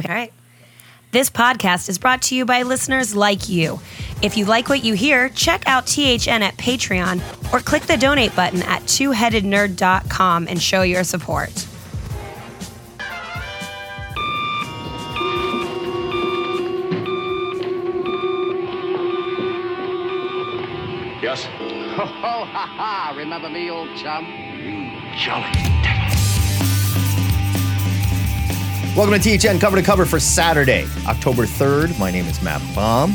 Okay. All right. This podcast is brought to you by listeners like you. If you like what you hear, check out THN at Patreon or click the donate button at twoheadednerd.com and show your support. Yes? Ho, oh, ha, ha. Remember me, old chum? Jolly. Welcome to THN Cover to Cover for Saturday, October 3rd. My name is Matt Baum.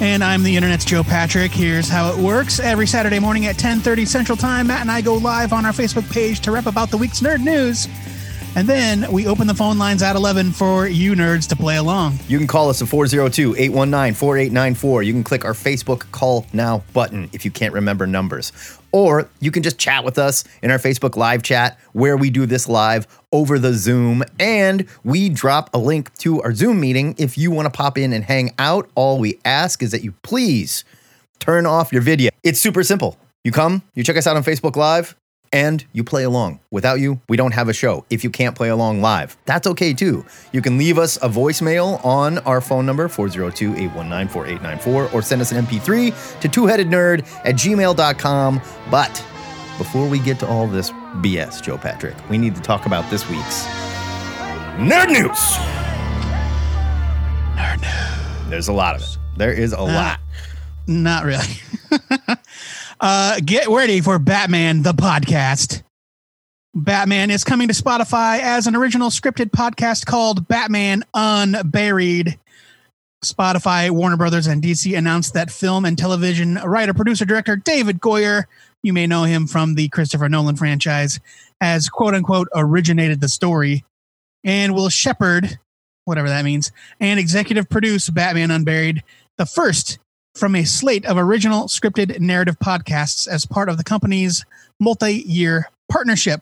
And I'm the internet's Joe Patrick. Here's how it works. Every Saturday morning at 10:30 Central Time, Matt and I go live on our Facebook page to rep about the week's nerd news. And then we open the phone lines at 11 for you nerds to play along. You can call us at 402 819 4894. You can click our Facebook Call Now button if you can't remember numbers. Or you can just chat with us in our Facebook live chat where we do this live over the Zoom. And we drop a link to our Zoom meeting if you want to pop in and hang out. All we ask is that you please turn off your video. It's super simple. You come, you check us out on Facebook Live, and you play along. Without you, we don't have a show. If you can't play along live, that's okay too. You can leave us a voicemail on our phone number, 402 819 4894, or send us an MP3 to twoheadednerd at gmail.com. But before we get to all this BS, Joe Patrick, we need to talk about this week's Nerd News. Nerd News. There's a lot of it. There is a uh, lot. Not really. uh, get ready for Batman the podcast. Batman is coming to Spotify as an original scripted podcast called Batman Unburied. Spotify, Warner Brothers, and DC announced that film and television writer, producer, director David Goyer, you may know him from the Christopher Nolan franchise, has quote unquote originated the story and will shepherd, whatever that means, and executive produce Batman Unburied, the first from a slate of original scripted narrative podcasts as part of the company's multi year partnership.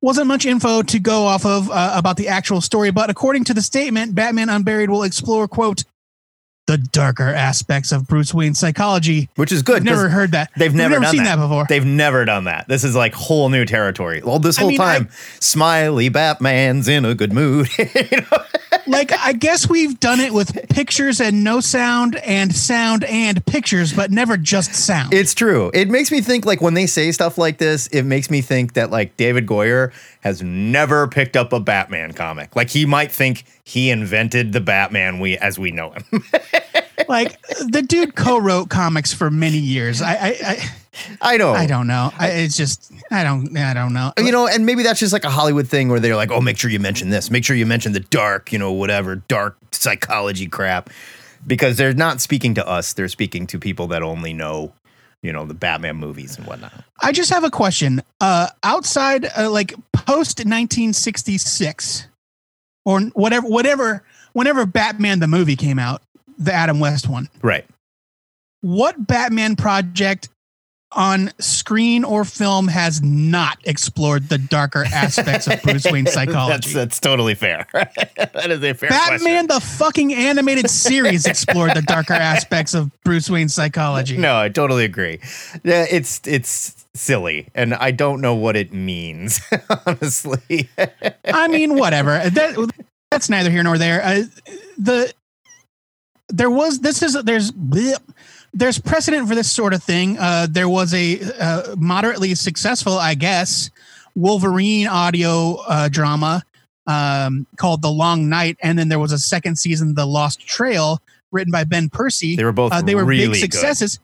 Wasn't much info to go off of uh, about the actual story, but according to the statement, Batman Unburied will explore, quote, the darker aspects of Bruce Wayne's psychology. Which is good. I've never heard that. They've never, never seen that. that before. They've never done that. This is like whole new territory. Well, this I whole mean, I- time, smiley Batman's in a good mood. You know? like I guess we've done it with pictures and no sound and sound and pictures, but never just sound. It's true. It makes me think like when they say stuff like this, it makes me think that like David Goyer has never picked up a Batman comic. Like he might think he invented the Batman we as we know him. like the dude co-wrote comics for many years. I I I, I know. I don't know. I, it's just I don't I don't know. You know, and maybe that's just like a Hollywood thing where they're like, "Oh, make sure you mention this. Make sure you mention the dark, you know, whatever dark psychology crap," because they're not speaking to us. They're speaking to people that only know, you know, the Batman movies and whatnot. I just have a question. Uh, outside, uh, like post 1966, or whatever, whatever, whenever Batman the movie came out, the Adam West one. Right. What Batman project on screen or film has not explored the darker aspects of Bruce Wayne's psychology? That's that's totally fair. that is a fair Batman the fucking animated series explored the darker aspects of Bruce Wayne's psychology. No, I totally agree. It's it's silly, and I don't know what it means, honestly. I mean, whatever. That, that's neither here nor there. Uh, the there was this is there's bleh, there's precedent for this sort of thing. Uh, there was a uh, moderately successful, I guess, Wolverine audio uh, drama um, called The Long Night, and then there was a second season, The Lost Trail, written by Ben Percy. They were both uh, they were really big good. successes.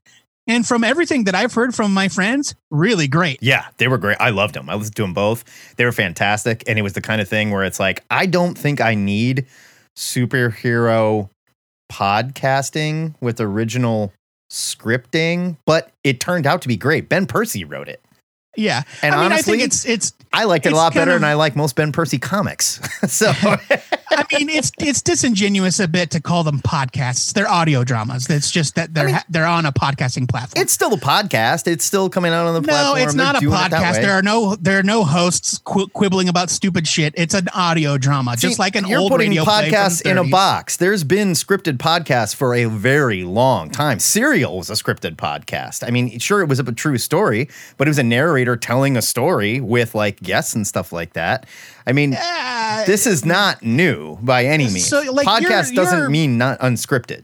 And from everything that I've heard from my friends, really great. Yeah, they were great. I loved them. I listened to them both. They were fantastic, and it was the kind of thing where it's like, I don't think I need superhero podcasting with original scripting, but it turned out to be great. Ben Percy wrote it. Yeah, And I mean, honestly, I think it's it's I liked it a lot better of- than I like most Ben Percy comics. so I mean, it's it's disingenuous a bit to call them podcasts. They're audio dramas. It's just that they're ha- they're on a podcasting platform. it's still a podcast. It's still coming out on the no, platform. No, it's They're not a it that podcast. There are no there are no hosts qu- quibbling about stupid shit. It's an audio drama, just like an you're old putting radio play from podcasts the in a box. There's been scripted podcasts for a very long time. Serial was a scripted podcast. I mean, sure, it was a true story, but it was a narrator telling a story with like guests and stuff like that. I mean, Uh, this is not new by any means. So, like, Podcast you're- doesn't mean not unscripted.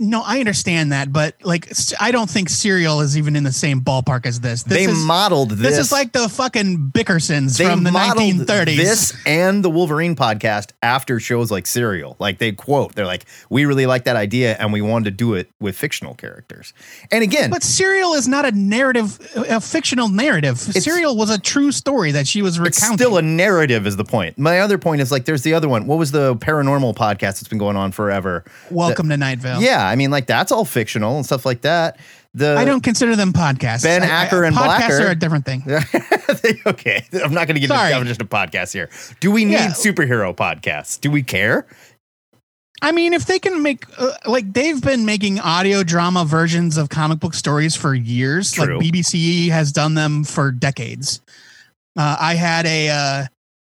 No, I understand that, but like, I don't think Serial is even in the same ballpark as this. This they is modeled this. this is like the fucking Bickersons they from the 1930s. This and the Wolverine podcast after shows like Serial. Like they quote, they're like, "We really like that idea, and we wanted to do it with fictional characters." And again, But Serial is not a narrative, a fictional narrative. Serial was a true story that she was it's recounting. still a narrative. Is the point? My other point is like, there's the other one. What was the paranormal podcast that's been going on forever? Welcome to Night Vale. Yeah, I mean, like that's all fictional and stuff like that. The I don't consider them podcasts. Ben I- I- Acker and podcasts Blacker. are a different thing. okay, I'm not going to get into Sorry. the definition of podcast here. Do we need Yeah. superhero podcasts? Do we care? I mean, if they can make uh, like they've been making audio drama versions of comic book stories for years. True. Like BBC has done them for decades. Uh, I had a uh,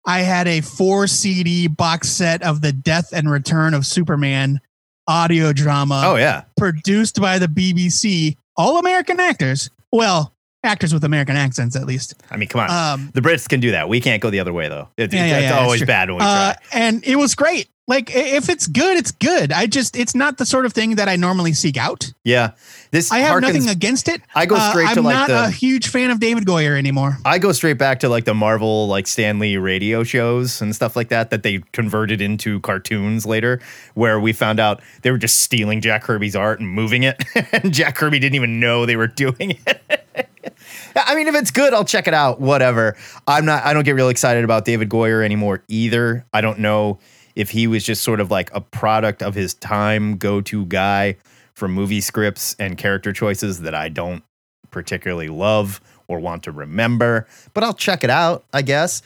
I had a four CD box set of the Death and Return of Superman audio drama oh yeah, produced by the BBC. All American actors. Well, actors with American accents at least. I mean, come on. Um, the Brits can do that. We can't go the other way though. It, Yeah, it's yeah, yeah, that's always bad when we uh, try. and it was great. Like if it's good, it's good. I just it's not the sort of thing that I normally seek out. Yeah, this I have harkens- nothing against it. I go Uh, straight to, I'm like, not the- a huge fan of David Goyer anymore. I go straight back to like the Marvel like Stan Lee radio shows and stuff like that that they converted into cartoons later, where we found out they were just stealing Jack Kirby's art and moving it, and Jack Kirby didn't even know they were doing it. I mean, if it's good, I'll check it out. Whatever. I'm not. I don't get real excited about David Goyer anymore either. I don't know if he was just sort of like a product of his time, go-to guy for movie scripts and character choices that I don't particularly love or want to remember, but I'll check it out, I guess.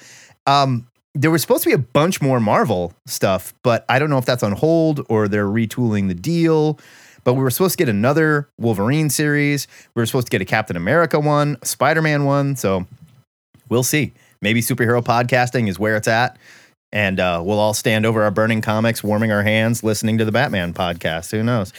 Um, there was supposed to be a bunch more Marvel stuff, but I don't know if that's on hold or they're retooling the deal. But we were supposed to get another Wolverine series. We were supposed to get a Captain America one, Spider Man one. So we'll see. Maybe superhero podcasting is where it's at. And uh, we'll all stand over our burning comics, warming our hands, listening to the Batman podcast. Who knows?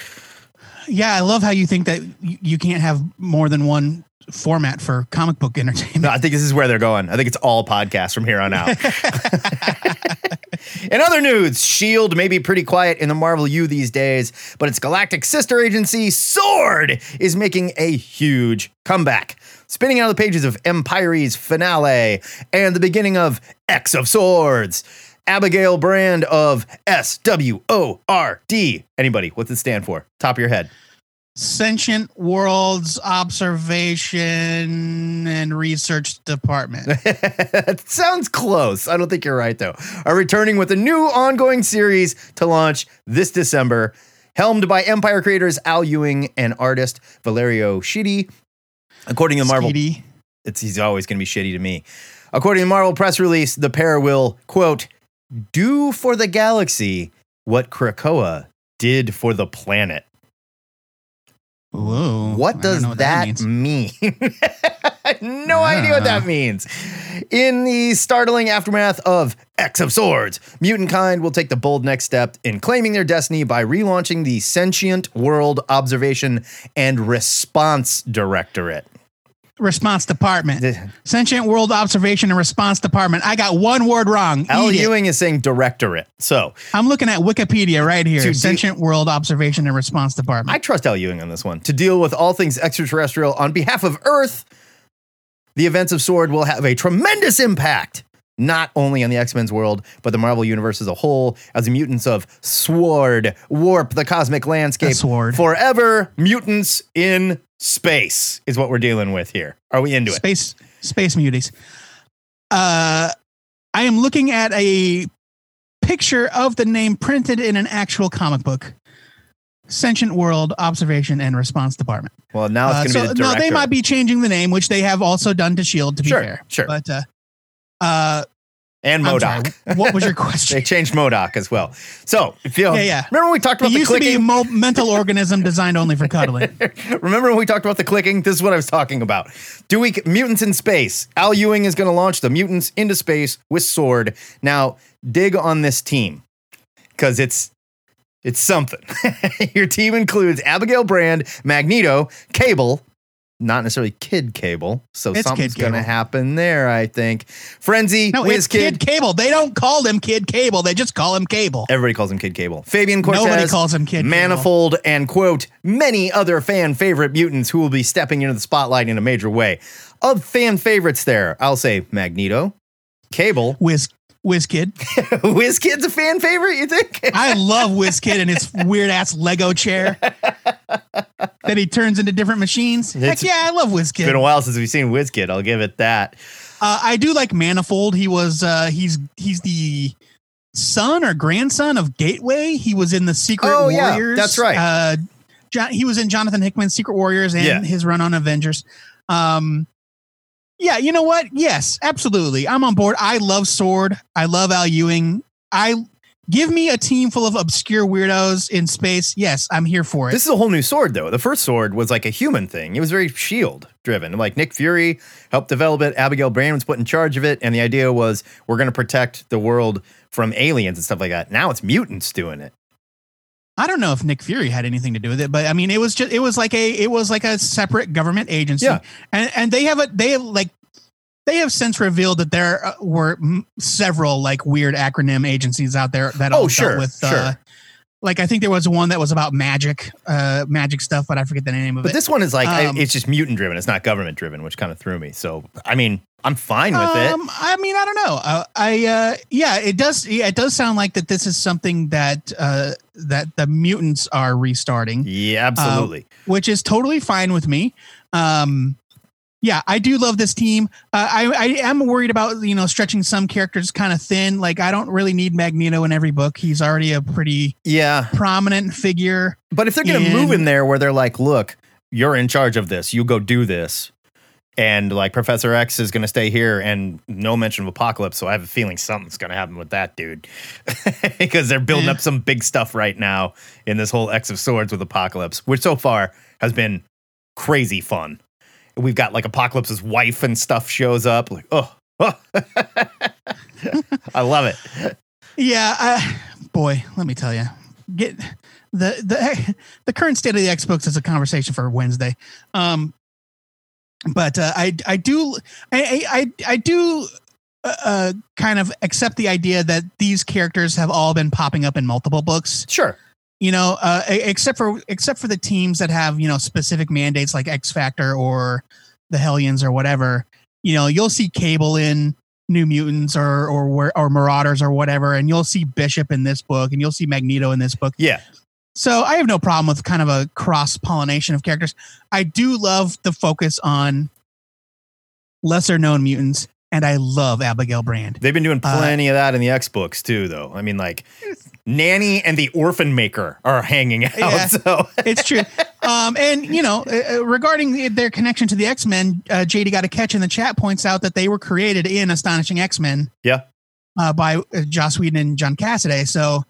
Yeah, I love how you think that you, can't have more than one format for comic book entertainment. No, I think this is where they're going. I think it's all podcasts from here on out. in other news, S.H.I.E.L.D. may be pretty quiet in the Marvel U these days, but its galactic sister agency, SWORD, is making a huge comeback. Spinning out of the pages of Empyre's finale and the beginning of X of Swords. Abigail Brand of S W O R D. Anybody, what's it stand for? Top of your head. Sentient Worlds Observation and Research Department. that sounds close. I don't think you're right, though. Are returning with a new ongoing series to launch this December, helmed by Empire creators Al Ewing and artist Valerio Schiti. According to Marvel, Speedy. it's, he's always going to be shitty to me. According to Marvel press release, the pair will, quote, do for the galaxy what Krakoa did for the planet. Whoa. What does what that, means. mean? I have no idea what that means. In the startling aftermath of X of Swords, mutant kind will take the bold next step in claiming their destiny by relaunching the Sentient World Observation and Response Directorate. Response Department. Sentient World Observation and Response Department. I got one word wrong. Al. Ewing is saying directorate. So I'm looking at Wikipedia right here. Do- Sentient World Observation and Response Department. I trust Al Ewing on this one to deal with all things extraterrestrial on behalf of Earth. The events of Sword will have a tremendous impact, not only on the X Men's world, but the Marvel Universe as a whole, as the mutants of Sword warp the cosmic landscape Sword. forever. Mutants in space is what we're dealing with here. Are we into it? Space Space Muties. Uh, I am looking at a picture of the name printed in an actual comic book. Sentient World Observation and Response Department. Well, now it's Uh, going to so be the no, they might be changing the name, which they have also done to Shield. To be Sure, fair, sure. But uh, uh, and MODOK. sorry, what was your question? they changed MODOK as well. So, if you Yeah, yeah. remember when we talked It about the used to be a mo- mental organism designed only for cuddling. Remember when we talked about the clicking? This is what I was talking about. Do we mutants in space? Al Ewing is going to launch the mutants into space with sword. Now, dig on this team because it's it's something. Your team includes Abigail Brand, Magneto, Cable, not necessarily Kid Cable. So It's something's going to happen there, I think. Frenzy, No, Whiz it's Kid Cable. They don't call him Kid Cable. They just call him Cable. Everybody calls him Kid Cable. Fabian Cortez. Nobody calls him Kid Cable. Manifold and quote many other fan favorite mutants who will be stepping into the spotlight in a major way. Of fan favorites, there I'll say Magneto, Cable, Whiz Whiz Kid. Whiz Kid's a fan favorite. You think? I love Whiz Kid and his weird ass Lego chair that he turns into different machines. Heck yeah, I love Whiz Kid. Been a while since we've seen Whiz Kid. I'll give it that. Uh, I do like Manifold. He was uh, he's he's the son or grandson of Gateway. He was in the Secret Oh, yeah, Warriors. that's right. Uh, John, he was in Jonathan Hickman's Secret Warriors and Yeah. his run on Avengers. Um, yeah, you know what? Yes, absolutely. I'm on board. I love Sword. I love Al Ewing. I give me a team full of obscure weirdos in space. Yes, I'm here for it. This is a whole new sword, though. The first sword was like a human thing. It was very shield driven. Like Nick Fury helped develop it. Abigail Brand was put in charge of it, and the idea was we're going to protect the world from aliens and stuff like that. Now it's mutants doing it. I don't know if Nick Fury had anything to do with it, but I mean, it was just it was like a it was like a separate government agency, Yeah. and and they have a they have like they have since revealed that there uh, were several like weird acronym agencies out there that Oh, all sure, dealt with. Uh, sure. Like I think there was one that was about magic, uh, magic stuff, but I forget the name of But it. But this one is like Um, it's just mutant driven. It's not government driven, which kind of threw me. So I mean, I'm fine with it. Um, I mean, I don't know. Uh, I uh, yeah, it does. Yeah, it does sound like that. This is something that uh, that the mutants are restarting. Yeah, absolutely. which is totally fine with me. Um, yeah, I do love this team. Uh, I, I am worried about you know stretching some characters kind of thin. Like I don't really need Magneto in every book. He's already a pretty yeah, prominent figure. but if they're going to move in there where they're like, look, you're in charge of this. You go do this. And like Professor X is going to stay here, and no mention of Apocalypse. So I have a feeling something's going to happen with that dude, because they're building Yeah. up some big stuff right now in this whole X of Swords with Apocalypse, which so far has been crazy fun. We've got like Apocalypse's wife and stuff shows up. Like, oh, oh. I love it. Yeah, I, boy, let me tell you, get the the the current state of the X books is a conversation for Wednesday. Um, but uh, I I do I I I do uh, uh, kind of accept the idea that these characters have all been popping up in multiple books. Sure. You know, uh, except for except for the teams that have you know specific mandates like X Factor or the Hellions or whatever. You know, you'll see Cable in New Mutants or or or Marauders or whatever, and you'll see Bishop in this book, and you'll see Magneto in this book. Yeah. So I have no problem with kind of a cross pollination of characters. I do love the focus on lesser known mutants, and I love Abigail Brand. They've been doing Uh, plenty of that in the X books too, though. I mean, like Nanny and the Orphan Maker are hanging out. Yeah. So It's true. Um, and you know, uh, uh, regarding their connection to the X Men, uh, JD got a catch in the chat points out that they were created in Astonishing X Men. Yeah. Uh, by uh, Joss Whedon and John Cassaday. So,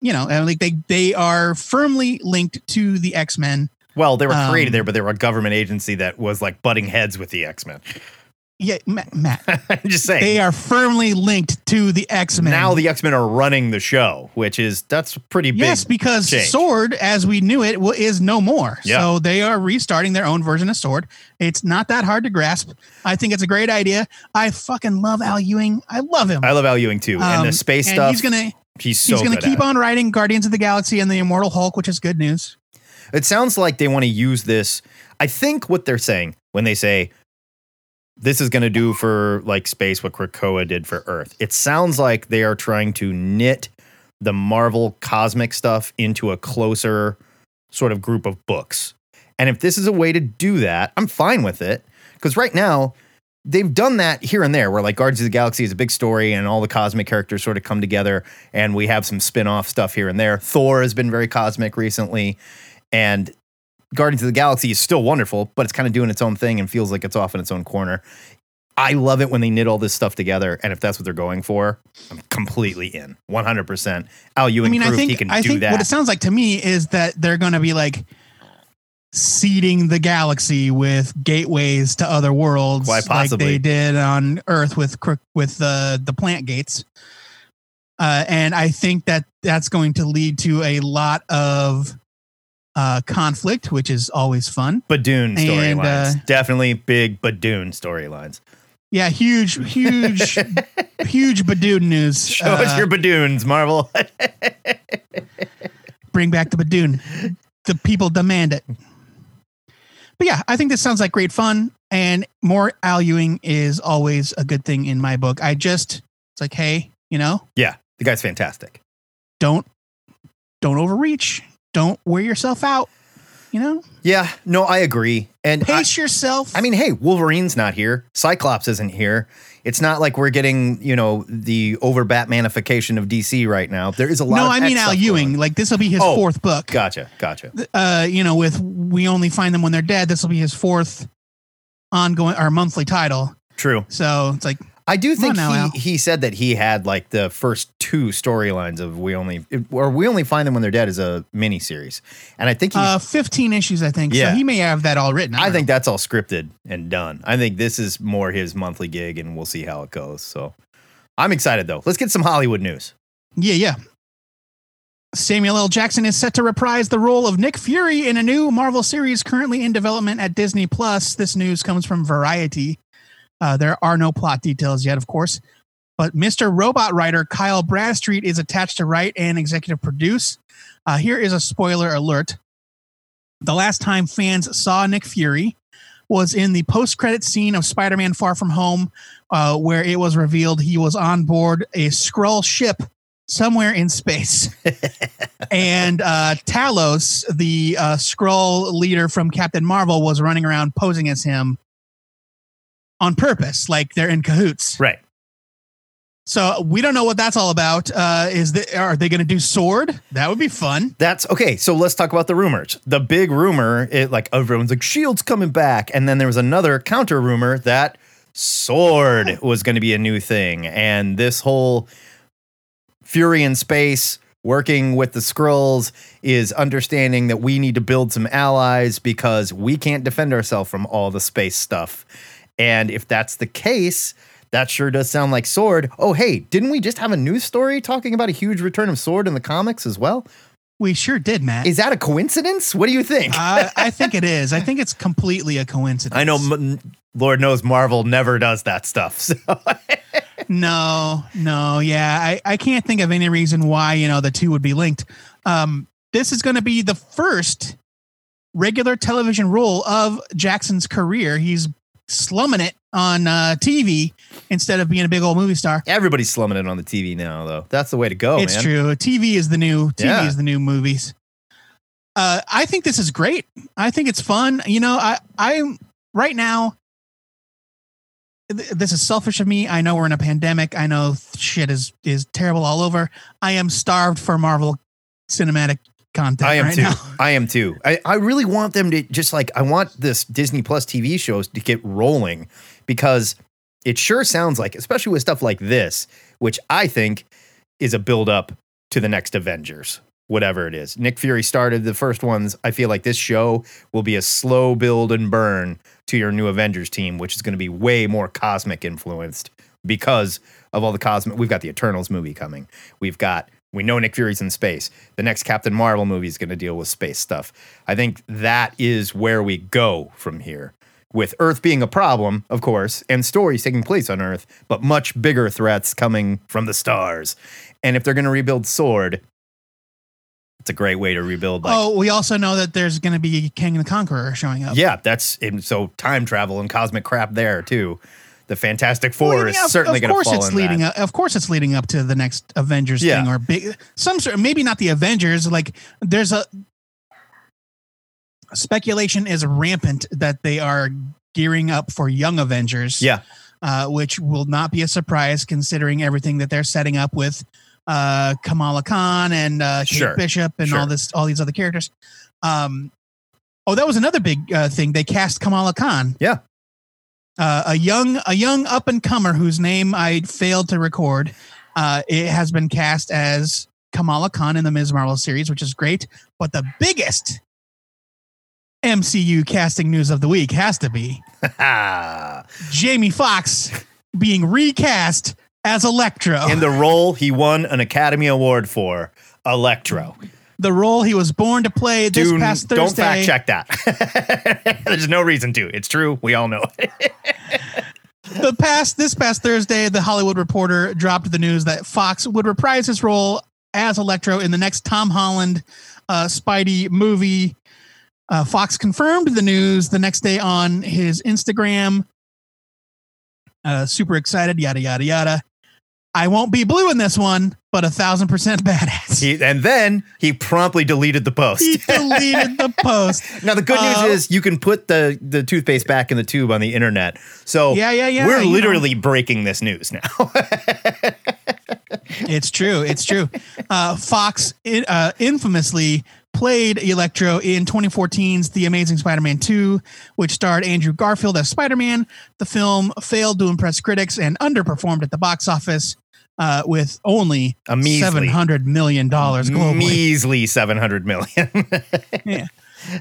you know, and like they they are firmly linked to the X Men. well, they were Um, created there, but they were a government agency that was like butting heads with the X Men. Yeah, Matt. Matt just saying. they are firmly linked to the X Men. now the X Men are running the show, which is that's pretty big. Yes, because change. Sword, as we knew it, is no more. Yeah. So they are restarting their own version of Sword. It's not that hard to grasp. I think it's a great idea. I fucking love Al Ewing. I love him. I love Al Ewing too, and Um, the space and stuff. He's gonna he's so he's gonna keep on writing Guardians of the Galaxy and the Immortal Hulk, which is good news. It sounds like they want to use this. I think what they're saying when they say this is going to do for like space what Krakoa did for Earth. It sounds like they are trying to knit the Marvel cosmic stuff into a closer sort of group of books. And if this is a way to do that, I'm fine with it because right now they've done that here and there where like Guardians of the Galaxy is a big story and all the cosmic characters sort of come together and we have some spin-off stuff here and there. Thor has been very cosmic recently and Guardians of the Galaxy is still wonderful, but it's kind of doing its own thing and feels like it's off in its own corner. I love it when they knit all this stuff together, and if that's what they're going for, I'm completely in, 100. percent Al Ewing I mean, I think he can I do think that. what it sounds like to me is that they're gonna be like seeding the galaxy with gateways to other worlds, Quite like they did on Earth with with uh, the plant gates. Uh, and I think that that's going to lead to a lot of uh, conflict, which is always fun. Badoon storylines. uh, Definitely big Badoon storylines. Yeah, huge, huge, huge Badoon news. Show us Uh, your Badoons, Marvel. bring back the Badoon. The people demand it. But yeah, I think this sounds like great fun, and more Al Ewing is always a good thing in my book. I just it's like, hey, you know, yeah, the guy's fantastic. don't don't overreach, don't wear yourself out, you know, Yeah, no, I agree. And I, pace yourself. I mean, hey, Wolverine's not here. Cyclops isn't here. It's not like we're getting, you know, the over Batmanification of DC right now. There is a lot no, I mean Al Ewing. going. Like this will be his Oh, fourth book. Gotcha, gotcha. uh, you know, with we only find them when they're dead. This will be his fourth ongoing or monthly title. True. So it's like, I do think now, Al. he, he said that he had like the first two storylines of we only or we only find them when they're dead as a mini series, and I think he, uh, 15 issues, I think. Yeah. So he may have that all written. I don't think that's all scripted and done. I think this is more his monthly gig, and we'll see how it goes. So I'm excited though. Let's get some Hollywood news. Yeah, yeah. Samuel L. Jackson is set to reprise the role of Nick Fury in a new Marvel series currently in development at Disney Plus. This news comes from Variety. Uh, there are no plot details yet, of course, but Mr. Robot writer Kyle Bradstreet is attached to write and executive produce. Uh, here is a spoiler alert. The last time fans saw Nick Fury was in the post-credit scene of Spider-Man: Far From Home, uh, where it was revealed he was on board a Skrull ship somewhere in space, and uh, Talos, the uh, Skrull leader from Captain Marvel, was running around posing as him on purpose, like they're in cahoots. Right. So we don't know what that's all about. Uh, is the, are they going to do Sword? That would be fun. That's okay. So let's talk about the rumors. The big rumor, it like everyone's like Shield's coming back, and then there was another counter rumor that Sword was going to be a new thing, and this whole Fury in space working with the Skrulls is understanding that we need to build some allies because we can't defend ourselves from all the space stuff. And if that's the case, that sure does sound like Sword. Oh, hey, didn't we just have a news story talking about a huge return of Sword in the comics as well? We sure did, Matt. Is that a coincidence? What do you think? I, I think it is. I think it's completely a coincidence. I know, m- Lord knows, Marvel never does that stuff. So No, no, yeah. I, I can't think of any reason why, you know, the two would be linked. Um, this is going to be the first regular television role of Jackson's career. He's slumming it on uh, TV instead of being a big old movie star. everybody's slumming it on the TV now, though. That's the way to go, it's man. true. TV is the new TV Yeah. is the new movies. Uh, I think this is great. I think it's fun. You know, I I'm right now. th- This is selfish of me. I know we're in a pandemic. I know shit is is terrible all over. I am starved for Marvel cinematic content. I am right too. Now. I am too. I, I really want them to just like I want this Disney Plus TV shows to get rolling because it sure sounds like, especially with stuff like this, which I think is a build up to the next Avengers, whatever it is. Nick Fury started the first ones. I feel like this show will be a slow build and burn to your new Avengers team, which is going to be way more cosmic influenced because of all the cosmic. We've got the Eternals movie coming. We've got we know Nick Fury's in space. The next Captain Marvel movie is going to deal with space stuff. I think that is where we go from here. With Earth being a problem, of course, and stories taking place on Earth, but much bigger threats coming from the stars. And if they're going to rebuild Sword, it's a great way to rebuild. Like, oh, we also know that there's going to be Kang the Conqueror showing up. yeah, that's and so time travel and cosmic crap there too. The Fantastic Four Well, is yeah, of- certainly going to course fall it's in leading that. up of course it's leading up to the next avengers Yeah. thing or big some sort maybe not the avengers like there's a speculation is rampant that they are gearing up for young avengers Yeah, uh, which will not be a surprise considering everything that they're setting up with uh, Kamala Khan and uh, Kate Sure, Bishop and sure. all this all these other characters um, oh that was another big uh, thing they cast Kamala Khan yeah. Uh, a young a young up and comer whose name I failed to record. Uh, it has been cast as Kamala Khan in the Ms. Marvel series, which is great. But the biggest MCU casting news of the week has to be Jamie Foxx being recast as Electro. in the role he won an Academy Award for, Electro. The role he was born to play this Do- past Thursday. don't fact check that. There's no reason to. It's true. We all know it. the past this past Thursday, the Hollywood Reporter dropped the news that Foxx would reprise his role as Electro in the next Tom Holland uh, Spidey movie. Uh, Foxx confirmed the news the next day on his Instagram. Uh, super excited, yada yada yada. I won't be blue in this one, but a thousand percent badass. He, and then he promptly deleted the post. He deleted the post. Now the good news Uh, is you can put the the toothpaste back in the tube on the internet. So Yeah, yeah, yeah, We're you know. literally breaking this news now. It's true. It's true. Uh, Foxx uh, infamously played Electro in 2014's The Amazing Spider-Man 2, which starred Andrew Garfield as Spider-Man. The film failed to impress critics and underperformed at the box office uh, with only A measly- 700 million dollars globally. Measly seven hundred million. yeah.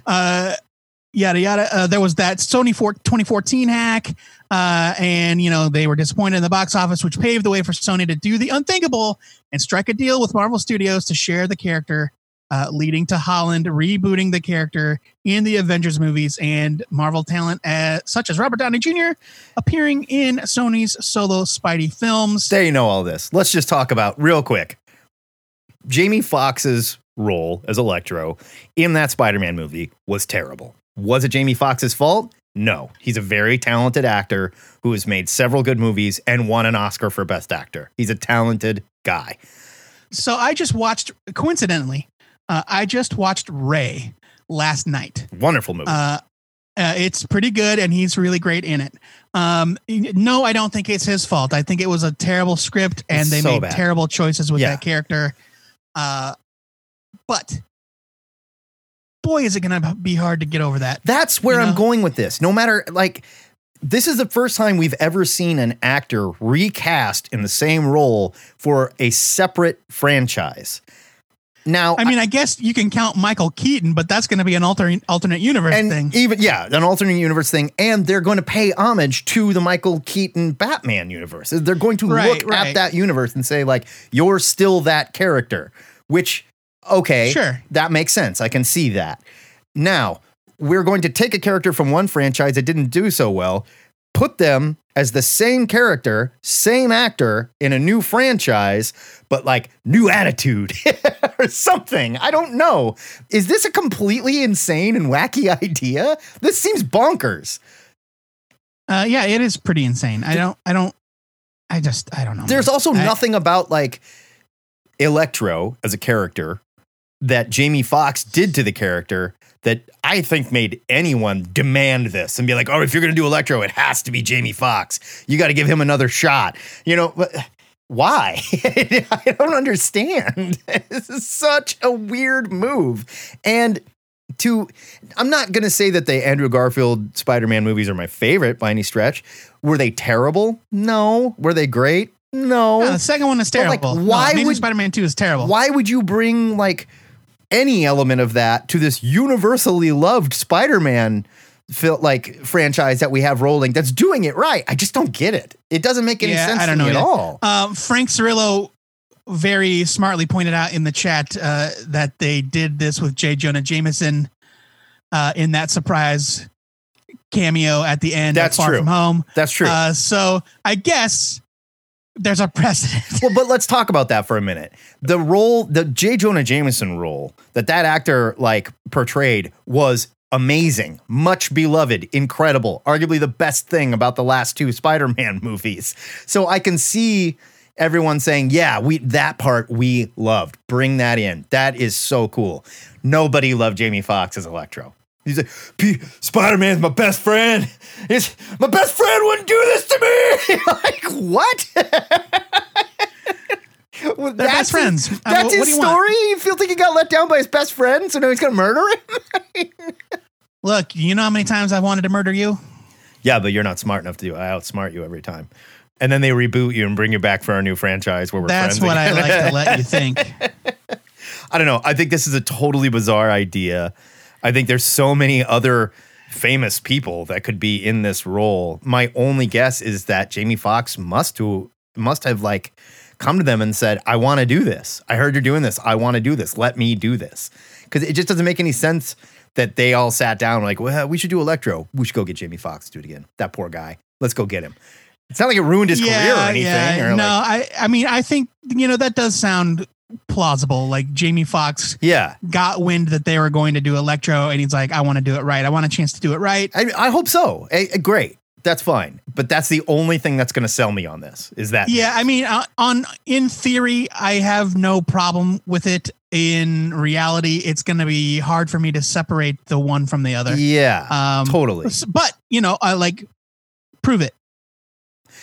Uh, yada yada. Uh, there was that Sony for 2014 hack, uh, and you know they were disappointed in the box office, which paved the way for Sony to do the unthinkable and strike a deal with Marvel Studios to share the character, uh, leading to Holland rebooting the character in the Avengers movies and Marvel talent uh, such as Robert Downey Jr. appearing in Sony's solo Spidey films. They know all this. Let's just talk about real quick. Jamie Foxx's role as Electro in that Spider-Man movie was terrible. Was it Jamie Foxx's fault? No. He's a very talented actor who has made several good movies and won an Oscar for Best Actor. He's a talented guy. So I just watched, coincidentally, uh, I just watched Ray last night. Wonderful movie. Uh, uh, it's pretty good, and he's really great in it. Um, no, I don't think it's his fault. I think it was a terrible script, and It's they so made bad. terrible choices with Yeah. that character. Uh, but boy, is it going to be hard to get over that. That's where You I'm going with this. No matter like this is the first time we've ever seen an actor recast in the same role for a separate franchise. Now, I mean, I guess you can count Michael Keaton, but that's going to be an alternate alternate universe and thing. even yeah, an alternate universe thing, and they're going to pay homage to the Michael Keaton Batman universe. They're going to Right, look right. at that universe and say like, "You're still that character," which okay, Sure. that makes sense. I can see that. Now we're going to take a character from one franchise that didn't do so well, put them as the same character, same actor in a new franchise, but like new attitude or something. I don't know. Is this a completely insane and wacky idea? This seems bonkers. Uh, yeah, it is pretty insane. I don't, I don't, I just, I don't know. There's also I- nothing about like Electro as a character that Jamie Foxx did to the character that I think made anyone demand this and be like, oh, if you're going to do Electro, it has to be Jamie Foxx. You got to give him another shot. You know, but why? I don't understand. this is such a weird move. And to, I'm not going to say that the Andrew Garfield Spider Man movies are my favorite by any stretch. Were they terrible? No. Were they great? No. No, the second one is But, like, terrible. why no, would- Spider-Man Two is terrible. why would you bring like any element of that to this universally loved Spider-Man fil- like franchise that we have rolling that's doing it right? I just don't get it. It doesn't make any Yeah, sense I don't to me know at all. Um, Frank Cirillo very smartly pointed out in the chat uh, that they did this with J. Jonah Jameson uh, in that surprise cameo at the end That's of Far true. From Home. That's true. Uh, so I guess there's a precedent. well, but let's talk about that for a minute. The role, the J. Jonah Jameson role that that actor like portrayed was amazing, much beloved, incredible, arguably the best thing about the last two Spider-Man movies. So I can see everyone saying, "Yeah, we that part we loved. Bring that in. That is so cool." Nobody loved Jamie Foxx as Electro. He's like, "P- Spider-Man's my best friend. It's my best friend wouldn't do this to me. like what? Well, They're best friends. Uh, That's what- his what you want? story. You feel like he got let down by his best friend, so now he's gonna murder him. Look, you know how many times I've wanted to murder you? yeah, but you're not smart enough to do. It. I outsmart you every time, and then they reboot you and bring you back for our new franchise where we're That's friends. what I like to let you think. I don't know. I think this is a totally bizarre idea. I think there's so many other famous people that could be in this role. My only guess is that Jamie Foxx must to must have like come to them and said, I want to do this. I heard you're doing this. I want to do this. Let me do this. Because it just doesn't make any sense that they all sat down like, well, we should do Electro. We should go get Jamie Foxx to do it again. That poor guy. Let's go get him. It's not like it ruined his career or anything. Or no, like, I I mean I think you know that does sound plausible. Like Jamie Foxx, yeah. got wind that they were going to do Electro, and he's like, I want to do it right. I want a chance to do it right. I, I hope so. Eh, eh, great. That's fine. But that's the only thing that's going to sell me on this is that. Yeah, I mean, uh, on in theory, I have no problem with it. In reality, it's going to be hard for me to separate the one from the other. Yeah. Um, totally. But you know, I like prove it.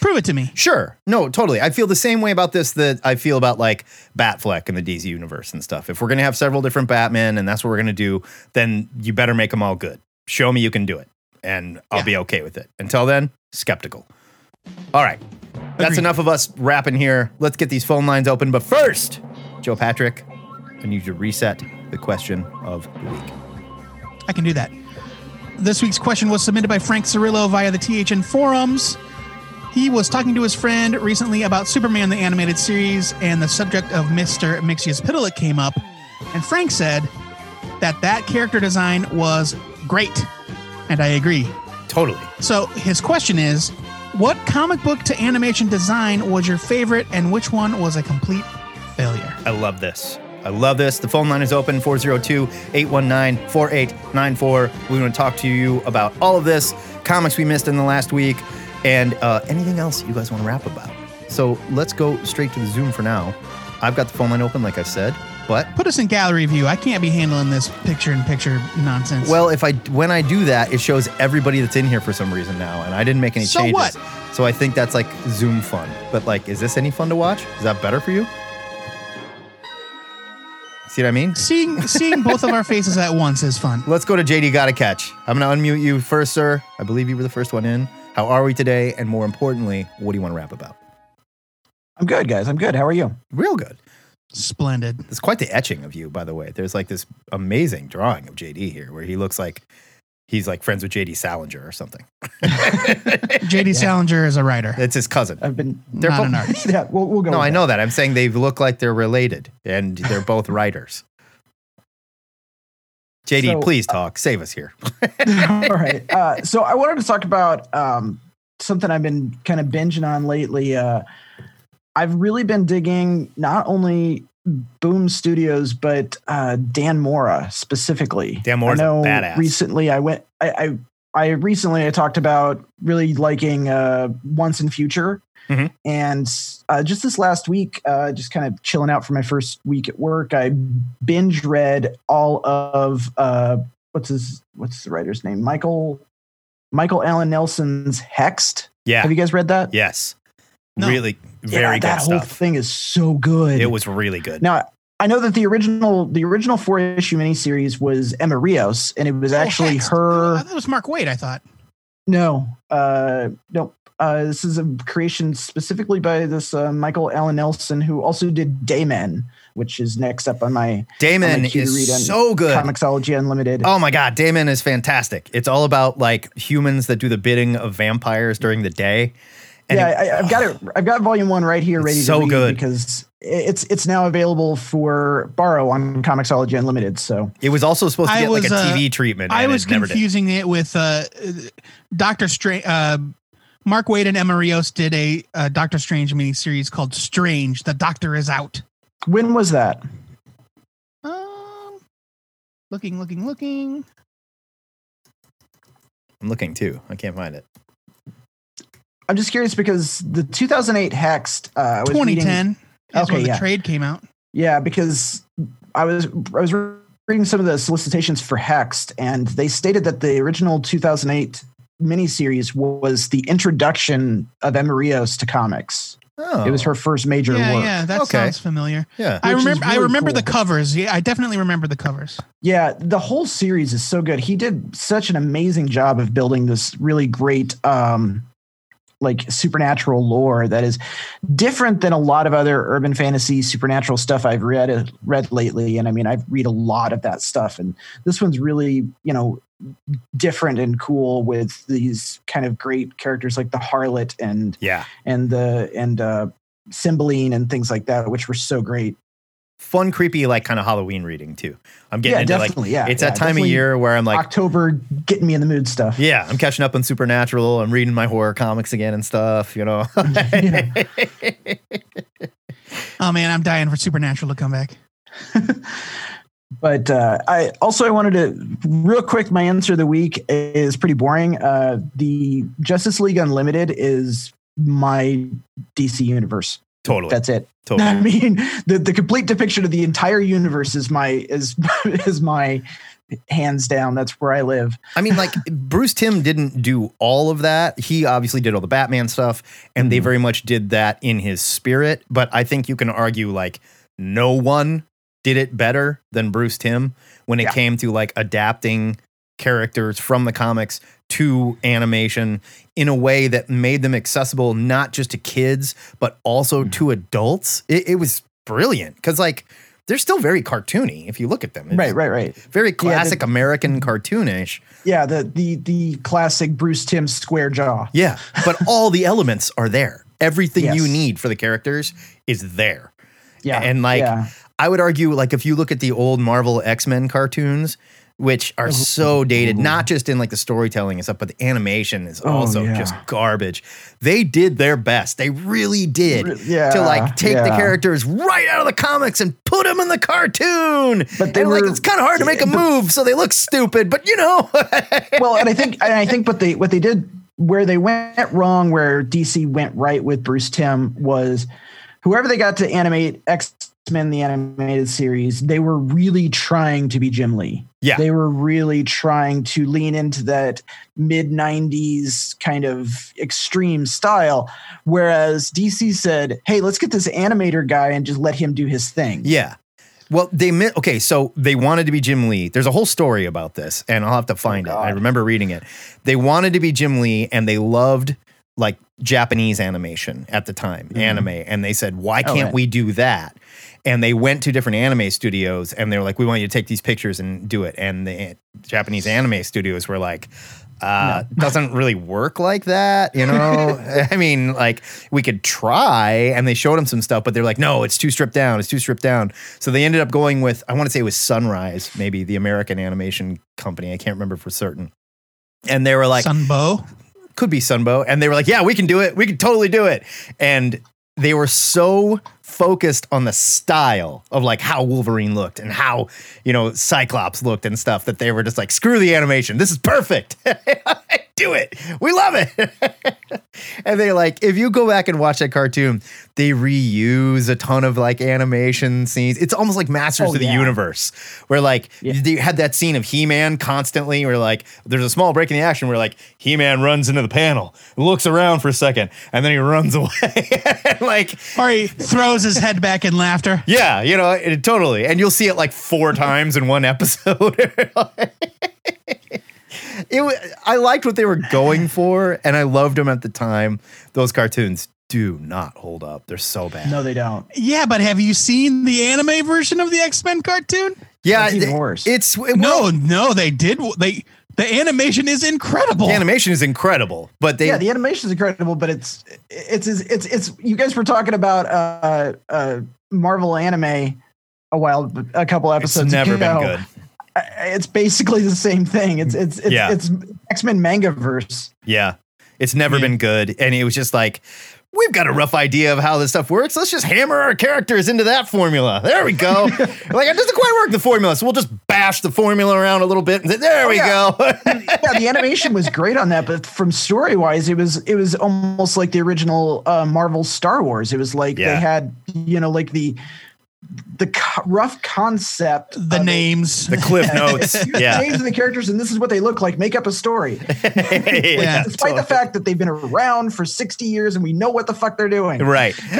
Prove it to me. Sure. No, totally. I feel the same way about this that I feel about like Batfleck and the DC universe and stuff. If we're going to have several different Batman and that's what we're going to do, then you better make them all good. Show me you can do it and I'll Yeah. be okay with it. Until then, skeptical. All right. That's Agreed. enough of us rapping here. Let's get these phone lines open. But first, Joe Patrick, I need you to reset the question of the week. I can do that. This week's question was submitted by Frank Cirillo via the THN forums. He was talking to his friend recently about Superman the animated series, and the subject of Mr. Mxyzptlk came up. And Frank said that that character design was great. And I agree. Totally. So his question is What comic book to animation design was your favorite, and which one was a complete failure? I love this. I love this. The phone line is open 402 819 4894. We want to talk to you about all of this, comics we missed in the last week, and uh, anything else you guys want to rap about. So let's go straight to the Zoom for now. I've got the phone line open, like I said, but Put us in gallery view. I can't be handling this picture in picture nonsense. well, if I when I do that, it shows everybody that's in here for some reason now, and I didn't make any So changes. what? So I think that's like Zoom fun. But like, is this any fun to watch? Is that better for you? See what I mean? seeing seeing both of our faces at once is fun. Let's go to JD Gotta Catch. I'm going to unmute you first, sir. I believe you were the first one in. How are we today? And more importantly, what do you want to rap about? I'm good, guys. I'm good. How are you? Real good. Splendid. It's quite the etching of you, by the way. There's like this amazing drawing of JD here where he looks like he's like friends with JD Salinger or something. JD Salinger is a writer. It's his cousin. I've been. They're not both- an artist. Yeah, we'll, we'll go. No, with I know that. I'm saying they look like they're related and they're both writers. JD, So, please talk. Save us here. All right. Uh, so I wanted to talk about um, something I've been kind of binging on lately. Uh, I've really been digging not only Boom Studios but uh, Dan Mora specifically. Dan Mora's I a know badass. Recently, I went. I, I I recently I talked about really liking uh, Once in Future, Mhm. and uh, just this last week, uh, just kind of chilling out for my first week at work, I binge read all of uh, what's his what's the writer's name? Michael Michael Alan Nelson's Hexed. Yeah. Have you guys read that? Yes. No. Really, very yeah, good that whole thing is so good. It was really good. Now, I know that the original the original four issue miniseries was Emma Rios, and it was actually Oh, Hexed. her. I thought it was Mark Waid. I thought. No, uh, no. Uh, this is a creation specifically by this uh, Michael Alan Nelson, who also did Day Men, which is next up on my Day Men I'm a cue to read on is so good. Comixology Unlimited. Oh my god, Day Men is fantastic. It's all about like humans that do the bidding of vampires during the day. And yeah, it- I, I've got it. I've got volume one right here, It's ready to so read good. because it's it's now available for borrow on Comixology Unlimited. So it was also supposed to I get like was, a uh, TV treatment. I and was it confusing it with uh, Doctor Strange. Uh, Mark Waid and Emma Rios did a uh, Doctor Strange mini series called Strange. The Doctor is out. when was that? Um, looking, looking, looking. I'm looking too. I can't find it. I'm just curious because the 2008 Hexed. Uh, was 2010 is Okay, when the yeah. trade came out. Yeah, because I was I was reading some of the solicitations for Hexed, and they stated that the original 2008 miniseries was the introduction of Emma Rios to comics. Oh, It was her first major Yeah, work. yeah, that Okay. sounds familiar. Yeah. I Which is remember. I really remember the covers. Yeah, I definitely remember the covers. Yeah, the whole series is so good. He did such an amazing job of building this really great um like supernatural lore that is different than a lot of other urban fantasy supernatural stuff I've read read lately and I mean I read a lot of that stuff and this one's really, you know, different and cool with these kind of great characters like the harlot and Yeah. and the and uh Cymbeline and things like that, which were so great. Fun, creepy, like kind of Halloween reading too. I'm getting Yeah, into definitely, like yeah, it's yeah, that time of year where I'm like, October getting me in the mood stuff. yeah, I'm catching up on Supernatural. I'm reading my horror comics again and stuff. You know, Oh man, I'm dying for Supernatural to come back. But uh, I also I wanted to real quick. My answer of the week is pretty boring. Uh, the Justice League Unlimited is my DC universe. totally, That's it. totally. I mean, the, the complete depiction of the entire universe is my is is my hands down. That's where I live. I mean, like Bruce Timm didn't do all of that. He obviously did all the Batman stuff, and Mm-hmm. they very much did that in his spirit. But I think you can argue like no one did it better than Bruce Timm when it Yeah. came to like adapting characters from the comics to animation in a way that made them accessible not just to kids but also Mm-hmm. to adults. It, it was brilliant because like they're still very cartoony if you look at them. It's Right, right, right. Very the- classic American cartoonish. Yeah, the the the classic Bruce Timm square jaw. Yeah, but all the elements are there. Everything you need for the characters is there. Yeah, And like yeah. I would argue like if you look at the old Marvel X-Men cartoons which are oh. so dated not just in like the storytelling and stuff but the animation is oh, also Oh, yeah. just garbage. They did their best. They really did Re- yeah, to like take the characters right out of the comics and put them in the cartoon. But they and like it's kind of hard to make a move so they look stupid, but you know. well, and I think and I think what they what they did where they went wrong, where DC went right with Bruce Timm was whoever they got to animate X Men the animated series, they were really trying to be Jim Lee. Yeah. They were really trying to lean into that mid 90s kind of extreme style. Whereas DC said, hey, let's get this animator guy and just let him do his thing. Yeah. Well, they okay, so they wanted to be Jim Lee. There's a whole story about this, and I'll have to find it. I remember reading it. They wanted to be Jim Lee, and they loved like Japanese animation at the time, mm-hmm. anime, and they said, "Why Oh, can't right. we do that?" And they went to different anime studios, and they were like, "We want you to take these pictures and do it." And the Japanese anime studios were like. Uh, doesn't really work like that, you know. I mean, like we could try, and they showed him some stuff, but they're like, no, it's too stripped down. It's too stripped down. So they ended up going with, I want to say it was Sunrise, maybe the American animation company. I can't remember for certain. And they were like, Sunbow. could be Sunbow. And they were like, yeah, we can do it. We can totally do it. And they were so focused on the style of like how Wolverine looked and how, you know, Cyclops looked and stuff that they were just like, screw the animation. This is perfect. do it. We love it. and they like, if you go back and watch that cartoon, they reuse a ton of like animation scenes. It's almost like Masters Oh, of the yeah. Universe, where like Yeah. they had that scene of He Man constantly, where like there's a small break in the action where like He Man runs into the panel, looks around for a second, and then he runs away. Like, Or he throws his head back in laughter. yeah, you know, it, totally. And you'll see it like four times in one episode. It I liked what they were going for, and I loved them at the time. Those cartoons do not hold up. They're so bad. No, they don't. Yeah, but have you seen the anime version of the X Men cartoon? yeah, That's even worse. It's it, No, well, no, they did. They the animation is incredible. the animation is incredible, but they yeah, the animation is incredible, but it's it's it's it's, it's you guys were talking about uh, uh, Marvel anime a while, a couple it's episodes. never been good. It's basically the same thing. It's it's it's, Yeah. it's X Men manga verse. Yeah. It's never Yeah. been good. And it was just like, we've got a rough idea of how this stuff works. Let's just hammer our characters into that formula. There we go. like, it doesn't quite work, the formula. So we'll just bash the formula around a little bit. And there we yeah. go. yeah, the animation was great on that, but from story wise, it was it was almost like the original uh, Marvel Star Wars. It was like Yeah. they had you know like the the co- rough concept, the of it. names. the cliff notes. Here's the names of the characters, and this is what they look like. Make up a story. yeah. Despite the fact that they've been around for 60 years and we know what the fuck they're doing. Right.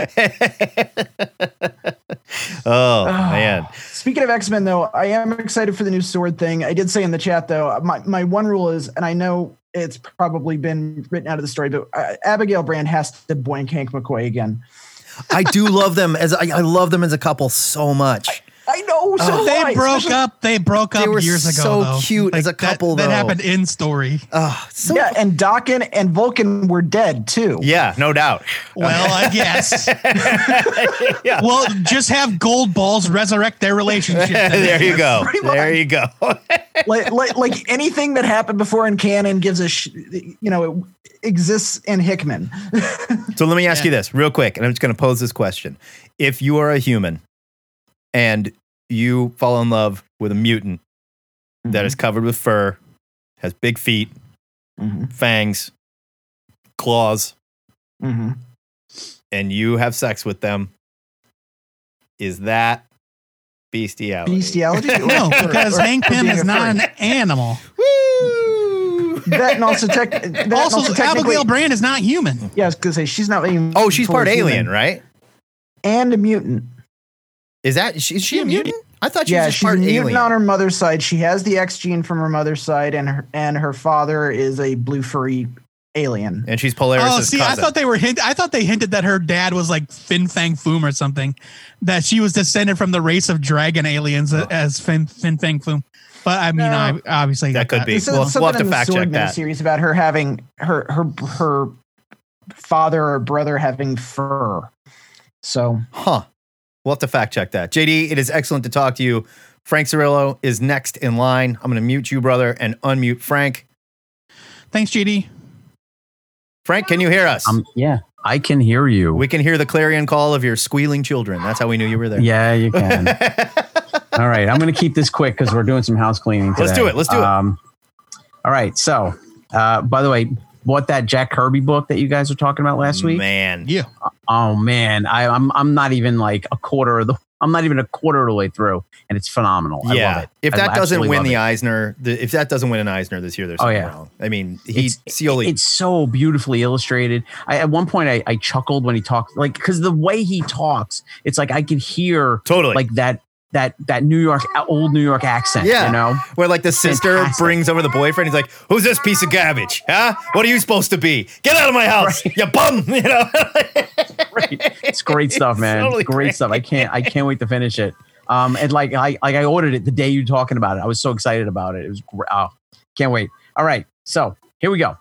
oh, man. Speaking of X Men, though, I am excited for the new sword thing. I did say in the chat, though, my, my one rule is, and I know it's probably been written out of the story, but uh, Abigail Brand has to boink Hank McCoy again. I do love them as I, I love them as a couple so much. I know, No, so they why? broke Especially- up. They broke up They were years ago. so though. cute as a couple, That, though. happened in story. Oh, so Yeah, and Daken and Vulcan were dead too. yeah, no doubt. Well, I guess. Yeah. Well, just have Goldballs resurrect their relationship. there you go. There you go. like, like like anything that happened before in canon gives a sh- you know it exists in Hickman. So let me ask you this real quick, and I'm just going to pose this question: If you are a human and you fall in love with a mutant that is covered with fur, has big feet, Mhm, fangs, claws, mhm. and you have sex with them, is that bestiality? bestiality. No, because or- Hank or Pym is not an animal. Woo! that and also tech. That and Also, Abigail Brand is not human. Yeah, I was gonna say she's not even. Oh, she's part human. alien, right? and a mutant. Is that is she, is she a mutant? I thought she yeah, was she's a part mutant alien. on her mother's side. She has the X gene from her mother's side, and her and her father is a blue furry alien. and she's Polaris' oh, see, I thought they were hint. I thought they hinted that her dad was like Fin Fang Foom or something. That she was descended from the race of dragon aliens Oh. as Fin Fin Fang Foom. But I mean, No. I obviously That could be. They said We'll- something we'll have to in the fact check Sword that. series about her having her her her father or brother having fur. So Huh. We'll have to fact check that. JD, it is excellent to talk to you. Frank Cirillo is next in line. I'm going to mute you, brother, and unmute Frank. Thanks, JD. Frank, can you hear us? Um, yeah, I can hear you. we can hear the clarion call of your squealing children. That's how we knew you were there. yeah, you can. all right, I'm going to keep this quick because we're doing some house cleaning. Today. Let's do it, let's do it. Um, all right. So, uh, by the way, bought that Jack Kirby book that you guys were talking about last week. Man. Yeah. Oh man, I, I'm I'm not even like a quarter of the. I'm not even a quarter of the way through, and it's phenomenal. I love Yeah. it. If I that doesn't win the it. Eisner, the, if that doesn't win an Eisner this year, there's Oh, yeah. wrong. I mean, he It's- Scioli. it's so beautifully illustrated. I, at one point, I, I chuckled when he talked, like because the way he talks, it's like I can hear totally. like that that that New York old New York accent. Yeah. you know. Where like the sister Fantastic. brings over the boyfriend. He's like, "Who's this piece of garbage? Huh? What are you supposed to be? Get out of my house, you bum!" You know. right. It's great stuff, man. Totally great, great. stuff. I can't I can't wait to finish it. Um, and like I like I ordered it the day you talking about it. I was so excited about it. It was great. Oh, can't wait. All right, so here we go.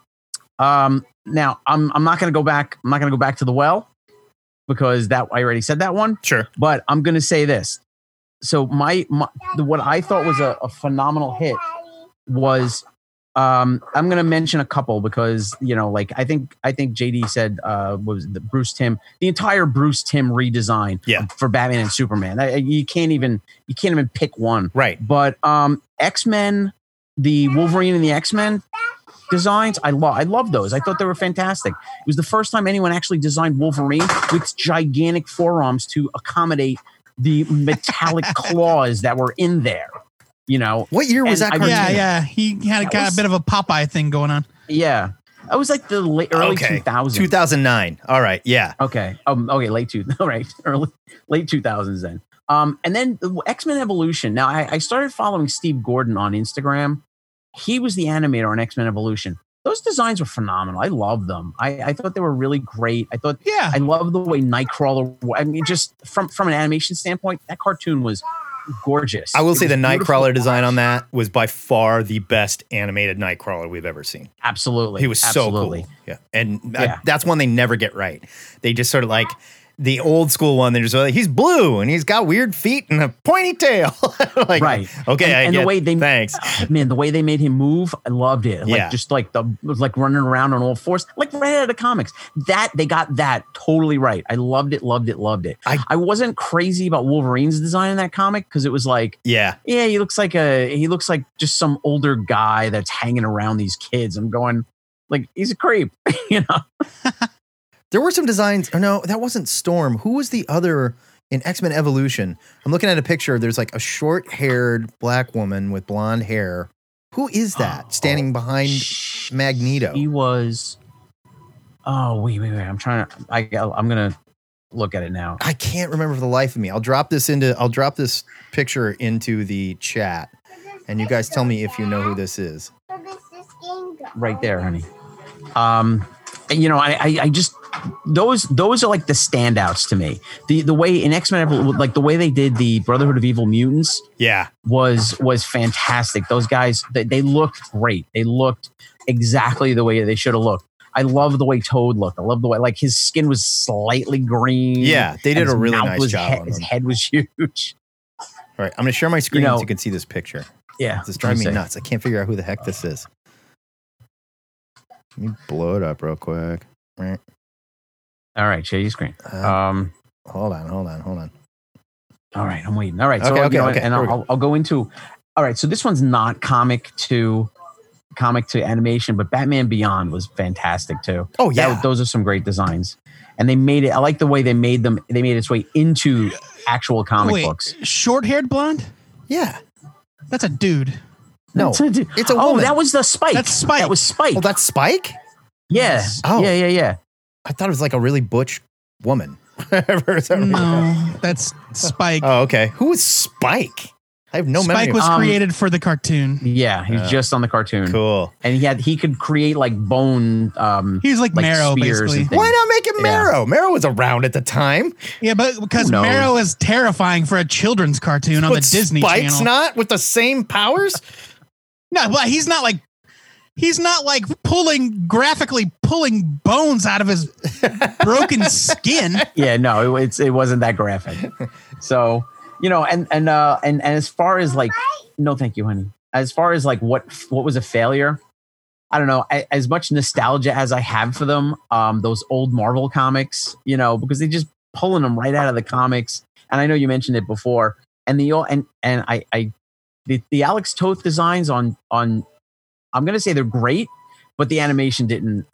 Um, now I'm I'm not gonna go back. I'm not gonna go back to the well because that I already said that one. Sure. But I'm gonna say this. So my, my the, what I thought was a, a phenomenal hit was um I'm gonna mention a couple because you know like I think I think JD said uh was the Bruce Timm the entire Bruce Timm redesign Yeah. for Batman and Superman I, you can't even you can't even pick one Right. but um X Men the Wolverine and the X Men designs I love I love those I thought they were fantastic it was the first time anyone actually designed Wolverine with gigantic forearms to accommodate the metallic claws that were in there you know What year was And that cartoon? Yeah, yeah. He had That got was- a bit of a Popeye thing going on. Yeah, it was like the late, early Okay. 2000s. 2009. All right. Yeah. Okay. Um. Okay. Late two. All right. Early late 2000s then. Um. And then X Men Evolution. Now I, I started following Steve Gordon on Instagram. He was the animator on X Men Evolution. Those designs were phenomenal. I love them. I, I thought they were really great. I thought Yeah. I love the way Nightcrawler. I mean, just from from an animation standpoint, that cartoon was gorgeous. I will It say the Nightcrawler design on that was by far the best animated Nightcrawler we've ever seen. Absolutely. He was Absolutely. so cool. Yeah. And uh, Yeah. that's one they never get right. They just sort of like the old school one. They're just like, he's blue and he's got weird feet and a pointy tail. like, Right. Okay. And- I and the get- way they- thanks. man, the way they made him move, I loved it. Like Yeah. just like the was like running around on all fours, like right out of the comics. That they got that totally right. I loved it, loved it, loved it. I- I, wasn't crazy about Wolverine's design in that comic because it was like, Yeah. yeah, he looks like a he looks like just some older guy that's hanging around these kids. I'm going like he's a creep, you know. There were some designs. Or no, that wasn't Storm. Who was the other in X Men Evolution? I'm looking at a picture. There's like a short haired black woman with blonde hair. Who is that Oh, standing behind Sh- Magneto? He was. Oh wait, wait, wait! I'm trying to. I I'm gonna look at it now. I can't remember for the life of me. I'll drop this into I'll drop this picture into the chat and you guys tell me if you know who this is. right there, honey. Um, and, you know, I, I, I just those those are like the standouts to me. The the way in X Men, like the way they did the Brotherhood of Evil Mutants Yeah. was was fantastic. Those guys they, they looked great. They looked exactly the way they should have looked. I love the way Toad looked. I love the way like his skin was slightly green. Yeah, they did a really nice was job he- his head was huge. All right, I'm gonna share my screen know- so you can see this picture. Yeah, This is driving me nuts. I can't figure out who the heck this is. Let me blow it up real quick. All right, share your screen. Uh, Um, hold on, hold on, hold on. All right, I'm waiting. All right, so Okay, you okay, know, okay, and I'll, I'll go into. All right, so this one's not comic to comic to animation, but Batman Beyond was fantastic too. Oh That- yeah, those are some great designs, and they made it. I like the way they made them. They made its way into actual comic Wait, books. short haired blonde? yeah. That's a dude. No, it's a- it's a oh, that was the Spike. That's Spike. That was Spike. Oh, that's Spike. yeah. Oh. yeah, yeah, yeah. I thought it was like a really butch woman. No, that's Spike. Oh, okay. Who is Spike? I have no memory. Spike memory. was Um, created for the cartoon. Yeah, he's Uh, just on the cartoon, cool. and he had he could create like bone. Um, He's like, like Marrow, basically. Why not make it Yeah. Marrow? Marrow was around at the time. Yeah, but because Who? Marrow is terrifying for a children's cartoon on but the Disney Spike's Channel. not with the same powers. No, but he's not like he's not like pulling graphically pulling bones out of his broken skin. yeah, no, it, it's it wasn't that graphic. So you know, and and uh and and as far as like, no, thank you, honey. As far as like what what was a failure, I don't know. I, as much nostalgia as I have for them, um, those old Marvel comics, you know, because they just pulling them right out of the comics. And I know you mentioned it before, and the and and I I the, the Alex Toth designs on on I'm gonna say they're great, but the animation didn't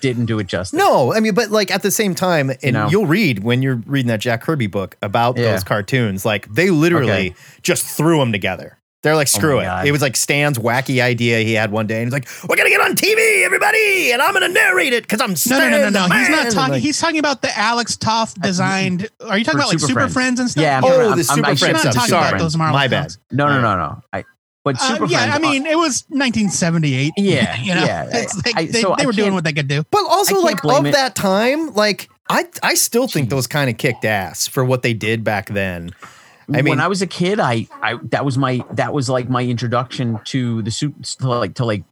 didn't do it justice. No, I mean, but like at the same time, and know? you'll read when you're reading that Jack Kirby book about Yeah. those cartoons, like they literally Okay. just threw them together. They're like, Oh screw my it. God. It was like Stan's wacky idea he had one day, and he's like, "We're gonna get on TV, everybody, and I'm gonna narrate it because I'm No, Stan no, no, no, the no. He's not talking. like, he's talking about the Alex Toth designed. Are you talking about like Super Super Friends. Friends and stuff? Yeah, I'm oh, talking- the I'm- Super I'm- Friends should- We're not talking Sorry, about those Marvel my bad. comics. No, no, no, no. I, but Uh, yeah, I mean, it was 1978. Yeah, you know, yeah. It's like I- they, so they were doing what they could do. But also, like of it. that time, like I, I still think those kind of kicked ass for what they did back then. I mean, when I was a kid, I, I that was my that was like my introduction to the suit to like to like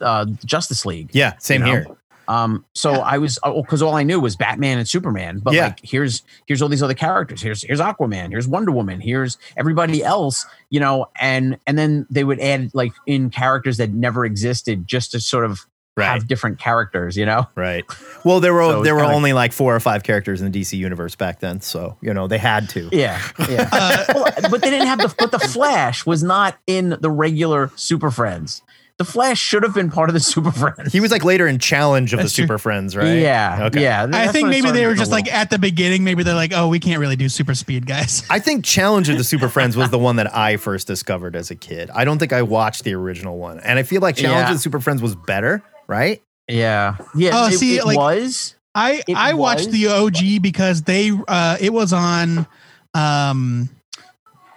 uh Justice League. yeah, same you know? here. Um, so I was because all I knew was Batman and Superman. But Yeah. like, here's here's all these other characters. Here's here's Aquaman. Here's Wonder Woman. Here's everybody else. You know, and and then they would add like in characters that never existed just to sort of Right, have different characters. You know, right. Well, there were So there were kinda- only like four or five characters in the DC universe back then, so you know they had to. yeah, yeah. Uh, Well, but they didn't have the but the Flash was not in the regular Super Friends. The Flash should have been part of the Super Friends. He was like later in Challenge of That's the true. Super Friends, right? Yeah, Okay. yeah. I think maybe they were just a like at the beginning. Maybe they're like, oh, we can't really do super speed, guys. I think Challenge of the Super Friends was the one that I first discovered as a kid. I don't think I watched the original one, and I feel like Challenge Yeah. of the Super Friends was better, right? yeah, yeah. Oh, it, see, it like- was. I It I watched was? the OG because they uh it was on um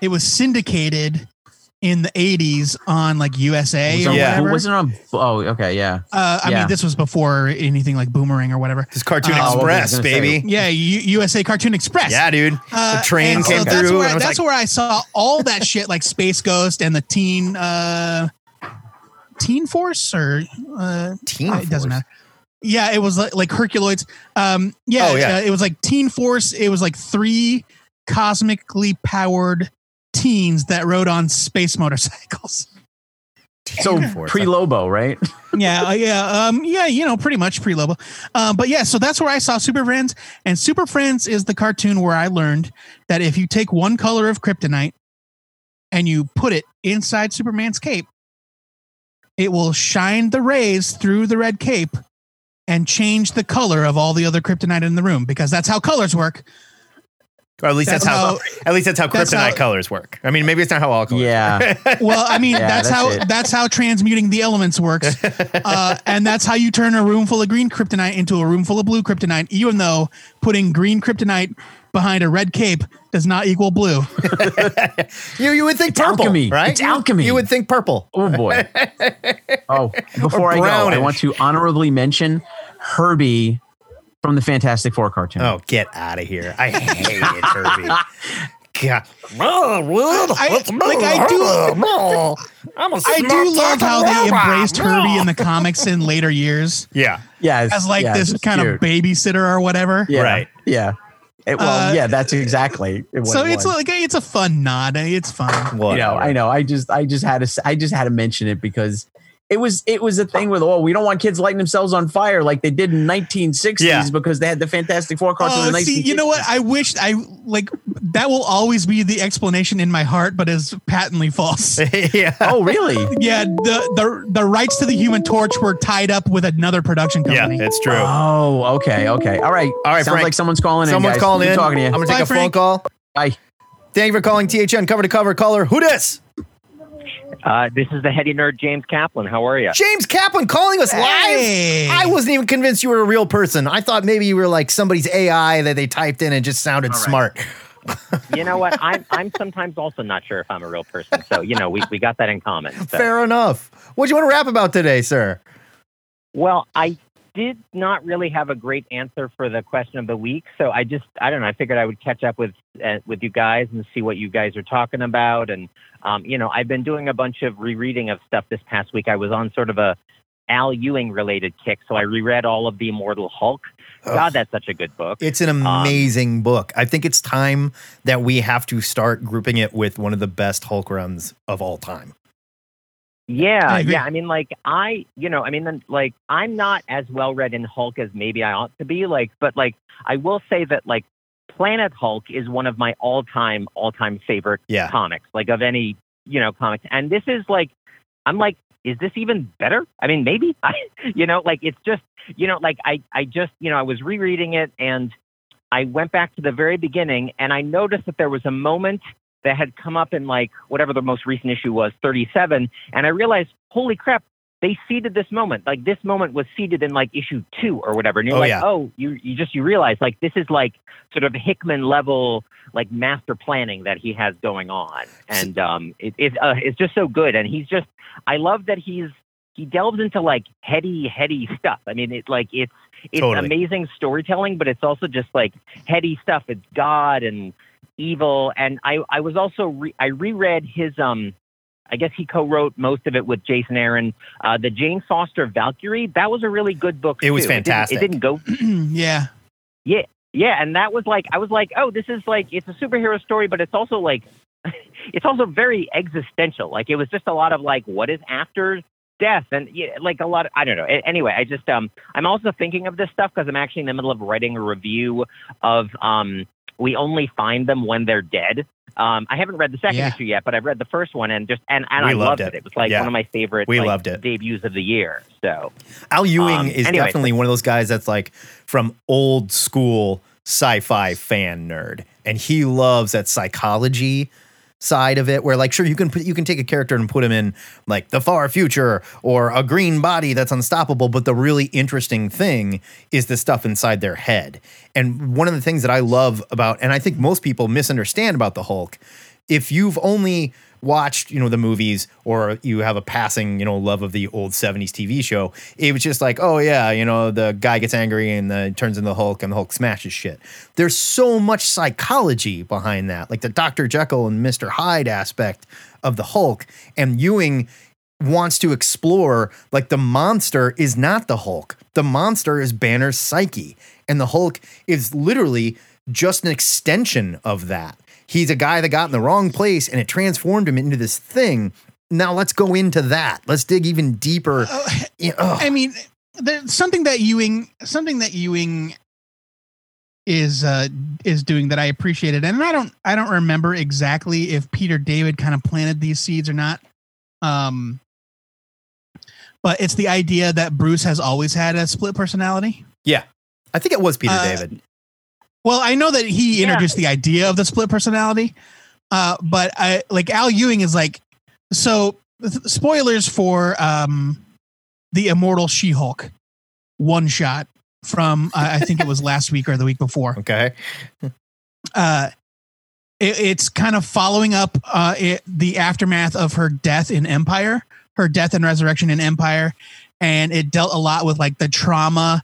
it was syndicated in the 80s on like USA Was or it- Yeah. whatever. Was it on? Oh, okay, yeah. uh, I yeah. mean, this was before anything like Boomerang or whatever. This Cartoon Oh, okay, I was Express, gonna say. baby. Yeah, U- USA Cartoon Express. Yeah, dude. Uh, the train came so through. That's where, and I, I was that's like, where I saw all that shit, like Space Ghost and the Teen uh, Teen Force, or uh, Teen it doesn't Force? matter. Yeah, it was like, like Herculoids. Um, yeah, Oh, yeah. Uh, it was like Teen Force. It was like three cosmically powered teens that rode on space motorcycles. So Teen pre Lobo, right? yeah, uh, yeah, um, yeah, you know, pretty much pre Lobo. Um, but yeah, so that's where I saw Super Friends, and Super Friends is the cartoon where I learned that if you take one color of kryptonite and you put it inside Superman's cape, it will shine the rays through the red cape and change the color of all the other kryptonite in the room because that's how colors work. Or at least that's, That's how, how- at least that's how that's kryptonite how- colors work. I mean, maybe it's not how all colors. Yeah. work. Well, I mean, Yeah, that's, that's how it. that's how transmuting the elements works, uh, and that's how you turn a room full of green kryptonite into a room full of blue kryptonite. Even though putting green kryptonite behind a red cape does not equal blue. you you would think It's purple, alchemy. right? It's alchemy. You would think purple. Oh boy. Oh, before I go, I want to honorably mention Herbie from the Fantastic Four cartoon. Oh, get out of here! I hate it, Herbie. God. I, like I do, I do love how they embraced Herbie in the comics in later years Yeah. yeah, as like yeah, this kind cute. of babysitter or whatever. Yeah, Right. Yeah. It- well, Uh, yeah, that's exactly. What So it it's like it's a fun nod. It's fun. you know, I know. I just, I just had to, I just had to mention it because it was, it was a thing with, oh, we don't want kids lighting themselves on fire like they did in 1960s Yeah. because they had the Fantastic Four cartoon Oh, in the 1960s. see, you know what? I wish I like that will always be the explanation in my heart, but is patently false. yeah. Oh, really? yeah, the the the rights to the Human Torch were tied up with another production company. Yeah, company. it's true. Oh, okay, okay, all right, All right, Sounds Frank. like someone's calling in. Someone's guys. calling Good in. Talking to you. I'm gonna take Bye, a phone call. Bye. Thank you for calling THN cover to cover caller. Who dis? Uh, this is the heady nerd James Kaplan. How are you? James Kaplan calling us Hey. live. I wasn't even convinced you were a real person. I thought maybe you were like somebody's AI that they typed in and just sounded smart. You know what? I'm I'm sometimes also not sure if I'm a real person. So you know, we, we got that in common. So. Fair enough. What do you want to rap about today, sir? Well, I did not really have a great answer for the question of the week, so I just I don't know. I figured I would catch up with uh, with you guys and see what you guys are talking about. And um, you know, I've been doing a bunch of rereading of stuff this past week. I was on sort of a Al Ewing related kick, so I reread all of the Immortal Hulk. God, that's such a good book. It's an amazing book. I think it's time that we have to start grouping it with one of the best Hulk runs of all time. Yeah, yeah. I mean, like I, you know, I mean, like I'm not as well read in Hulk as maybe I ought to be. Like, but like I will say that like Planet Hulk is one of my all-time, all-time favorite Yeah. comics, like of any, you know, comics. And this is like, I'm like, is this even better? I mean, maybe. I, you know, like it's just, you know, like I, I just, you know, I was rereading it and I went back to the very beginning and I noticed that there was a moment that had come up in like whatever the most recent issue was, 37, and I realized, holy crap, they seeded this moment. Like this moment was seeded in like issue two or whatever. And you're Oh, like, yeah. oh, you you just you realize like this is like sort of Hickman level like master planning that he has going on, and um, it, it uh, it's just so good. And he's just, I love that he's he delves into like heady heady stuff. I mean, it like it's it's Totally. amazing storytelling, but it's also just like heady stuff. It's God and evil, and I I was also re- I reread his um. I guess he co-wrote most of it with Jason Aaron. Uh, the Jane Foster Valkyrie, that was a really good book. It was too. didn't- fantastic. It didn't, go yeah. yeah, Yeah, and that was like I was like, oh, this is like it's a superhero story, but it's also like it's also very existential. Like it was just a lot of like, what is after death, and yeah, like a lot. Of, I don't know. Anyway, I just um, I'm also thinking of this stuff because I'm actually in the middle of writing a review of um, we only find them when they're dead. Um, I haven't read the second Yeah. issue yet, but I've read the first one, and just and, and We I loved loved it. it. It was like Yeah. one of my favorite. We like, loved it. debuts of the year. So Al Ewing Um, is anyway, definitely one of those guys that's like from old school sci-fi fan nerd, and he loves that psychology side of it. Where like, sure, you can put you can take a character and put him in like the far future or a green body that's unstoppable, but the really interesting thing is the stuff inside their head. And one of the things that I love about, and I think most people misunderstand about the Hulk, if you've only watched, you know, the movies or you have a passing, you know, love of the old 70s TV show, it was just like, oh yeah, you know, the guy gets angry and uh, turns into the Hulk and the Hulk smashes shit. There's so much psychology behind that, like the Dr. Jekyll and Mr. Hyde aspect of the Hulk. And Ewing wants to explore like the monster is not the Hulk. The monster is Banner's psyche. And the Hulk is literally just an extension of that. He's a guy that got in the wrong place and it transformed him into this thing. Now let's go into that. Let's dig even deeper. Ugh. I mean, there's something that Ewing, something that Ewing is uh is doing that I appreciated, and I don't, I don't remember exactly if Peter David kind of planted these seeds or not. Um, but it's the idea that Bruce has always had a split personality. yeah. I think it was Peter Uh, David. Well, I know that he Yeah. introduced the idea of the split personality, uh, but I like Al Ewing is like so. th- Spoilers for um, the Immortal She-Hulk one shot from uh, I think it was last week or the week before. Okay. Uh, it, it's kind of following up uh, it, the aftermath of her death in Empyre, her death and resurrection in Empyre, and it dealt a lot with like the trauma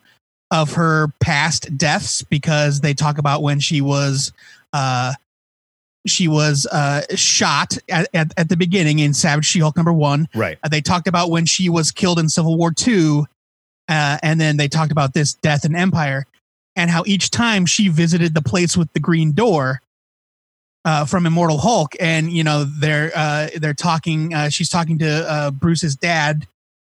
of her past deaths because they talk about when she was uh she was uh shot at, at, at the beginning in Savage She-Hulk number one. Right. Uh, they talked about when she was killed in Civil War two, uh, and then they talked about this death in Empyre, and how each time she visited the place with the green door uh, from Immortal Hulk, and you know they're uh, they're talking. Uh, she's talking to uh, Bruce's dad,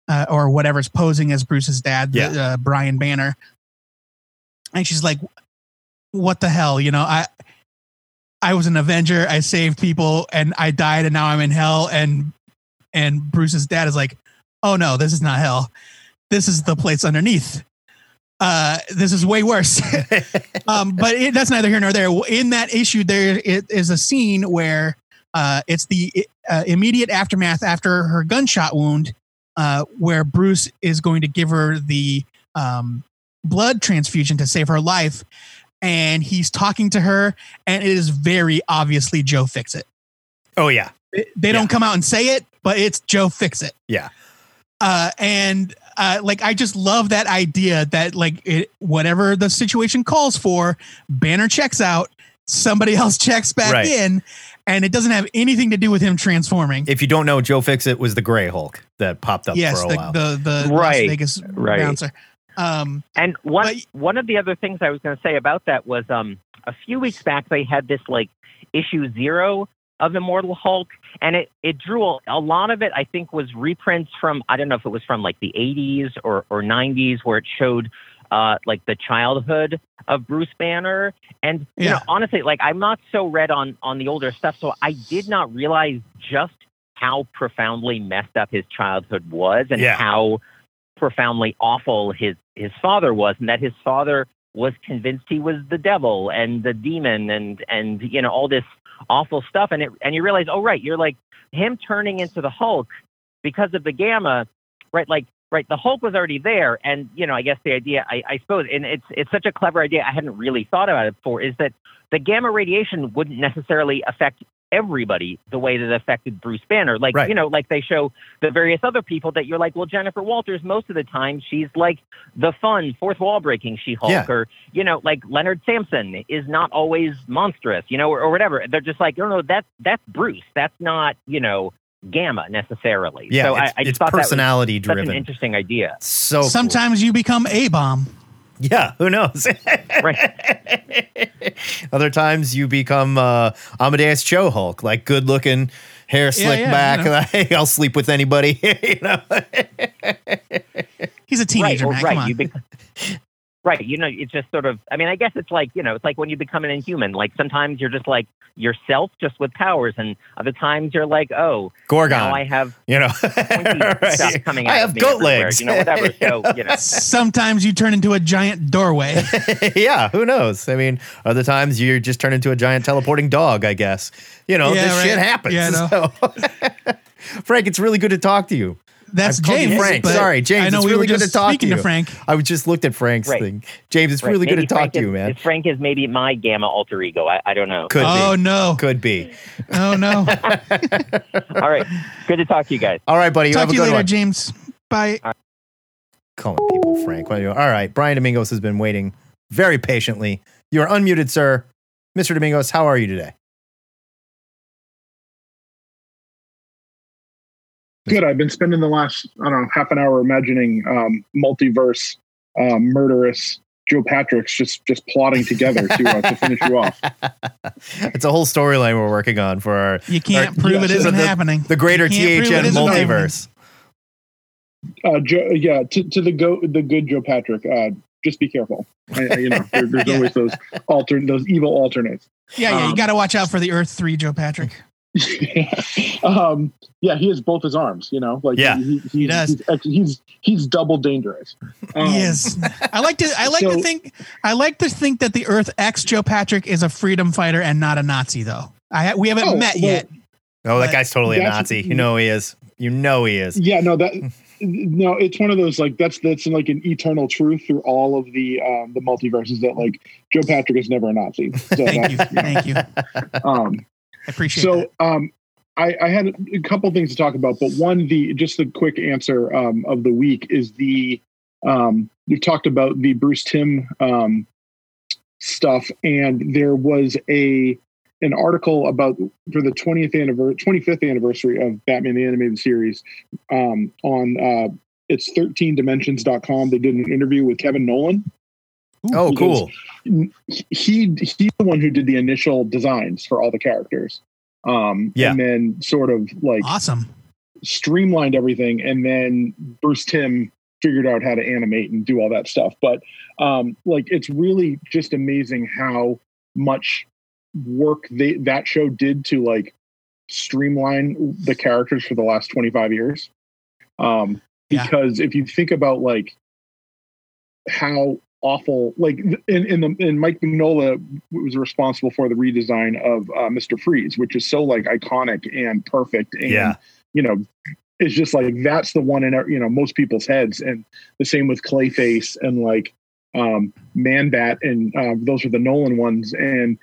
uh, or whatever's posing as Bruce's dad, the, uh, Brian Banner, and she's like, "What the hell?" You know, I I was an Avenger. I saved people, and I died, and now I'm in hell. And and Bruce's dad is like, "Oh no, this is not hell. This is the place underneath." Uh, this is way worse. um, but it, that's neither here nor there. In that issue, there it is a scene where uh, it's the uh, immediate aftermath after her gunshot wound, uh, where Bruce is going to give her the um, blood transfusion to save her life, and he's talking to her, and it is very obviously Joe Fixit. Oh yeah. It- They don't come out and say it, but it's Joe Fixit Yeah. uh, and uh, like I just love that idea that like it, whatever the situation calls for, Banner checks out, somebody else checks back Right. in, and it doesn't have anything to do with him transforming. If you don't know, Joe Fixit was the Gray Hulk that popped up yes, for a the, while. the the Right, Las Vegas right. bouncer. Um, And one But- one of the other things I was going to say about that was um a few weeks back they had this like issue zero of Immortal Hulk, and it it drew a, a lot of it. I think was reprints from I don't know if it was from like the 80s or or 90s where it showed uh like the childhood of Bruce Banner. And you Yeah. know honestly, like I'm not so read on on the older stuff, so I did not realize just how profoundly messed up his childhood was and Yeah. how profoundly awful his his father was and that his father was convinced he was the devil and the demon and and you know all this awful stuff and it and you realize oh right you're like him turning into the hulk because of the gamma right like right the hulk was already there and you know i guess the idea i, I suppose and it's it's such a clever idea i hadn't really thought about it before is that the gamma radiation wouldn't necessarily affect everybody the way that it affected bruce banner like Right. you know like they show the various other people that you're like, well, Jennifer Walters, most of the time she's like the fun, fourth wall breaking She Hulk, Yeah. or you know, like Leonard Samson is not always monstrous, you know, or, or whatever. They're just like, no, no, that's that's Bruce. That's not you know Gamma necessarily. yeah, so it's, I, I just it's thought personality that was such an driven. interesting idea. So cool. sometimes you become a bomb. yeah, who knows? Right. Other times you become uh, Amadeus Cho Hulk, like good looking, hair slick yeah, back. you know. like, I'll sleep with anybody. you know? He's a teenager, right, man. right. Come on. You bec- right. You know, it's just sort of. I mean, I guess it's like you know, it's like when you become an inhuman. Like sometimes you're just like yourself, just with powers, and other times you're like, oh, Gorgon. now I have you know, Right. stuff coming out. I have me goat everywhere, legs. You know, whatever. So you know, Sometimes you turn into a giant doorway. yeah, who knows? I mean, other times you just turn into a giant teleporting dog, I guess. You know, Yeah, this right. shit happens. Yeah, I know. So- Frank, it's really good to talk to you. That's I've James. Frank. but Sorry, James, I know it's we really were good just to talk to you. to Frank. I just looked at Frank's Right. thing. James, it's right, really good maybe to talk Frank to you, man. is Frank is maybe my gamma alter ego. I, I don't know. Could Oh be. no! Could be. Oh no! All right, good to talk to you guys. All right, buddy. You Talk have to a you good later, one. James. Bye. Calling people Frank. What are you- All right. Brian Domingos has been waiting very patiently. You are unmuted, sir. Mr. Domingos, how are you today? Good. I've been spending the last, I don't know, half an hour imagining um, multiverse um, murderous Joe Patrick's just just plotting together to, uh, to finish you off. it's a whole storyline we're working on for our You can't Or- prove yeah, it so isn't the- happening. the greater You can't prove it THN multiverse. Uh, Joe, yeah, to, to the go the good Joe Patrick. Uh, just be careful. I, I- you know, there, there's Yeah. always those alter those evil alternates. Yeah, yeah. You Um, got to watch out for the Earth Three, Joe Patrick. um, yeah, he has both his arms. You know, like Yeah. he, he, does. He's, he's he's double dangerous. Um, he is. I like to. I like to think. I like to think that the Earth X Joe Patrick is a freedom fighter and not a Nazi, though. I we haven't Oh, met well, yet. Oh, that guy's totally a Nazi. You know he is. You know he is. Yeah, no, that no, it's one of those like that's that's like an eternal truth through all of the um, the multiverses that like Joe Patrick is never a Nazi. So Thank you. that's, Thank you. um, I appreciate so that. um, I, I had a couple things to talk about, but one, the just the quick answer um, of the week is the um, we've talked about the Bruce Timm um, stuff, and there was a an article about for the 20th anniversary 25th anniversary of Batman the Animated Series um, on uh, it's 13dimensions.com. They did an interview with Kevin Nowlan. Oh, cool. He he's the one who did the initial designs for all the characters. Um, Yeah. and then sort of like Awesome. streamlined everything and then bruce timm figured out how to animate and do all that stuff but um like it's really just amazing how much work they that show did to like streamline the characters for the last 25 years um Yeah. because if you think about like how awful like in in the in Mike Mignola was responsible for the redesign of uh, Mr. Freeze, which is so like iconic and perfect and Yeah. you know it's just like that's the one in our, you know most people's heads and the same with Clayface and like um Man Bat and uh, those are the Nowlan ones and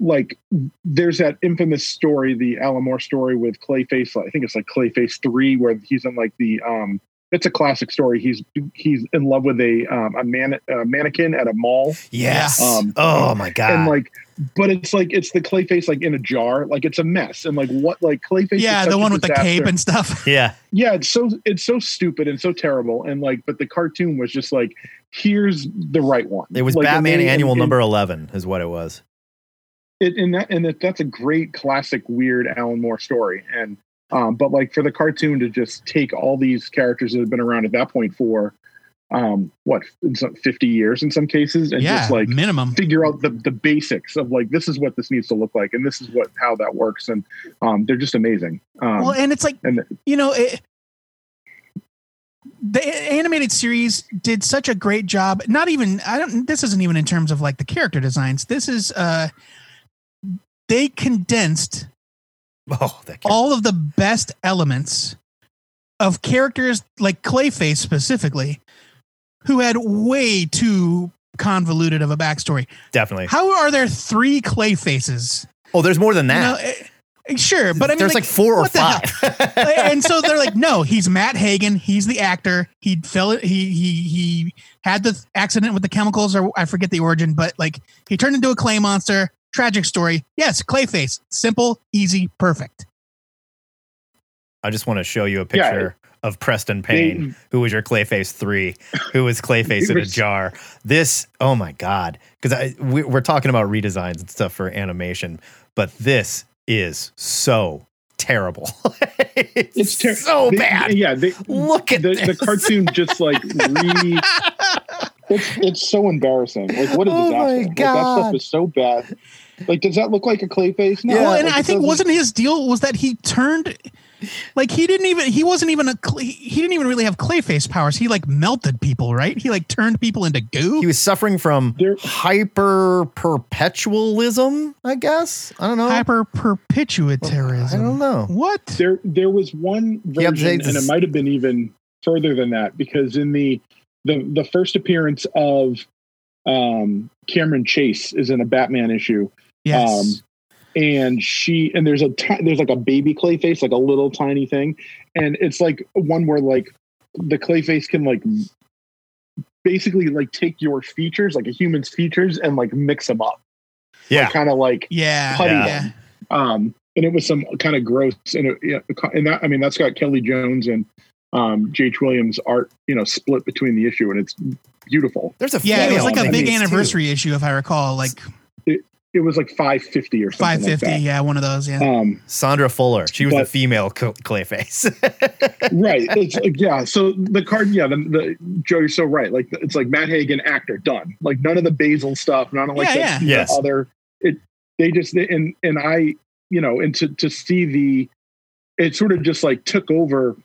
like there's that infamous story the Alan Moore story with Clayface I think it's like Clayface 3 where he's in like the um it's a classic story. He's he's in love with a um, a man a mannequin at a mall, Yes. Um, oh my god. and like, but it's like it's the Clayface like in a jar, like it's a mess, and like what like Clayface. is Yeah, such the a one with the disaster. cape and stuff. yeah. Yeah, it's so it's so stupid and so terrible, and like, but the cartoon was just like, here's the right one. It was Like, and Batman they- Annual and- number eleven, is what it was. it, and that and that, that's a great classic weird Alan Moore story. And um, but like for the cartoon to just take all these characters that have been around at that point for um what in some- 50 years in some cases and yeah, just like minimum. figure out the, the basics of like this is what this needs to look like and this is what how that works and um they're just amazing um well, and it's like and you know, it, the animated series did such a great job. Not even I don't. This isn't even in terms of like the character designs. This is uh, they condensed Oh, all of the best elements of characters like Clayface specifically, who had way too convoluted of a backstory. definitely. How are there three Clayfaces? Oh, there's more than You that. know, eh, eh, sure, but I mean, there's like, four or what the hell? five. and so they're like, no, he's Matt Hagen. He's the actor. He fell. He he he had the accident with the chemicals, or I forget the origin, but like he turned into a clay monster. Tragic story. Yes, Clayface. Simple, easy, perfect. I just want to show you a Yeah. picture of Preston Payne, who was your Clayface three, who was Clayface He in a jar. This, oh my god, because we, we're talking about redesigns and stuff for animation, but this is so terrible. it's it's ter- so they- bad. yeah they, Look at the, the cartoon just like re it's it's so embarrassing like what a Oh disaster my like, that stuff is so bad like does that look like a clay face no well, and like, I think doesn't. wasn't his deal was that he turned like he didn't even he wasn't even a clay, he didn't even really have clay face powers. He like melted people, right? He like turned people into goo. He was suffering from There- hyper perpetualism, I guess. I don't know. Hyper perpetuitarism. I don't know. What? there there was one Yeah, version they and it might have been even further than that because in the the the first appearance of um Cameron Chase is in a Batman issue Yes. Um, and she and there's a there's like a baby clay face like a little tiny thing and it's like one where like the clay face can like basically like take your features like a human's features and like mix them up Yeah. kind of like yeah. putty Yeah. Yeah. um and it was some kind of gross and it, yeah, and that i mean that's got kelley jones and um jh williams art you know split between the issue and it's beautiful There's a Yeah, it was like a big these, too. anniversary issue, if I recall, like it was like 550 or something five fifty. like yeah, one of those. Yeah. um Sondra Fuller. She was the But- female cl- Clayface. right it's like, yeah so the card yeah the, the joe you're so right like it's like matt hagen actor done like none of the basil stuff none of like Yeah, the, yeah. the Yes. other it they just and and i you know and to to see the it sort of just like took over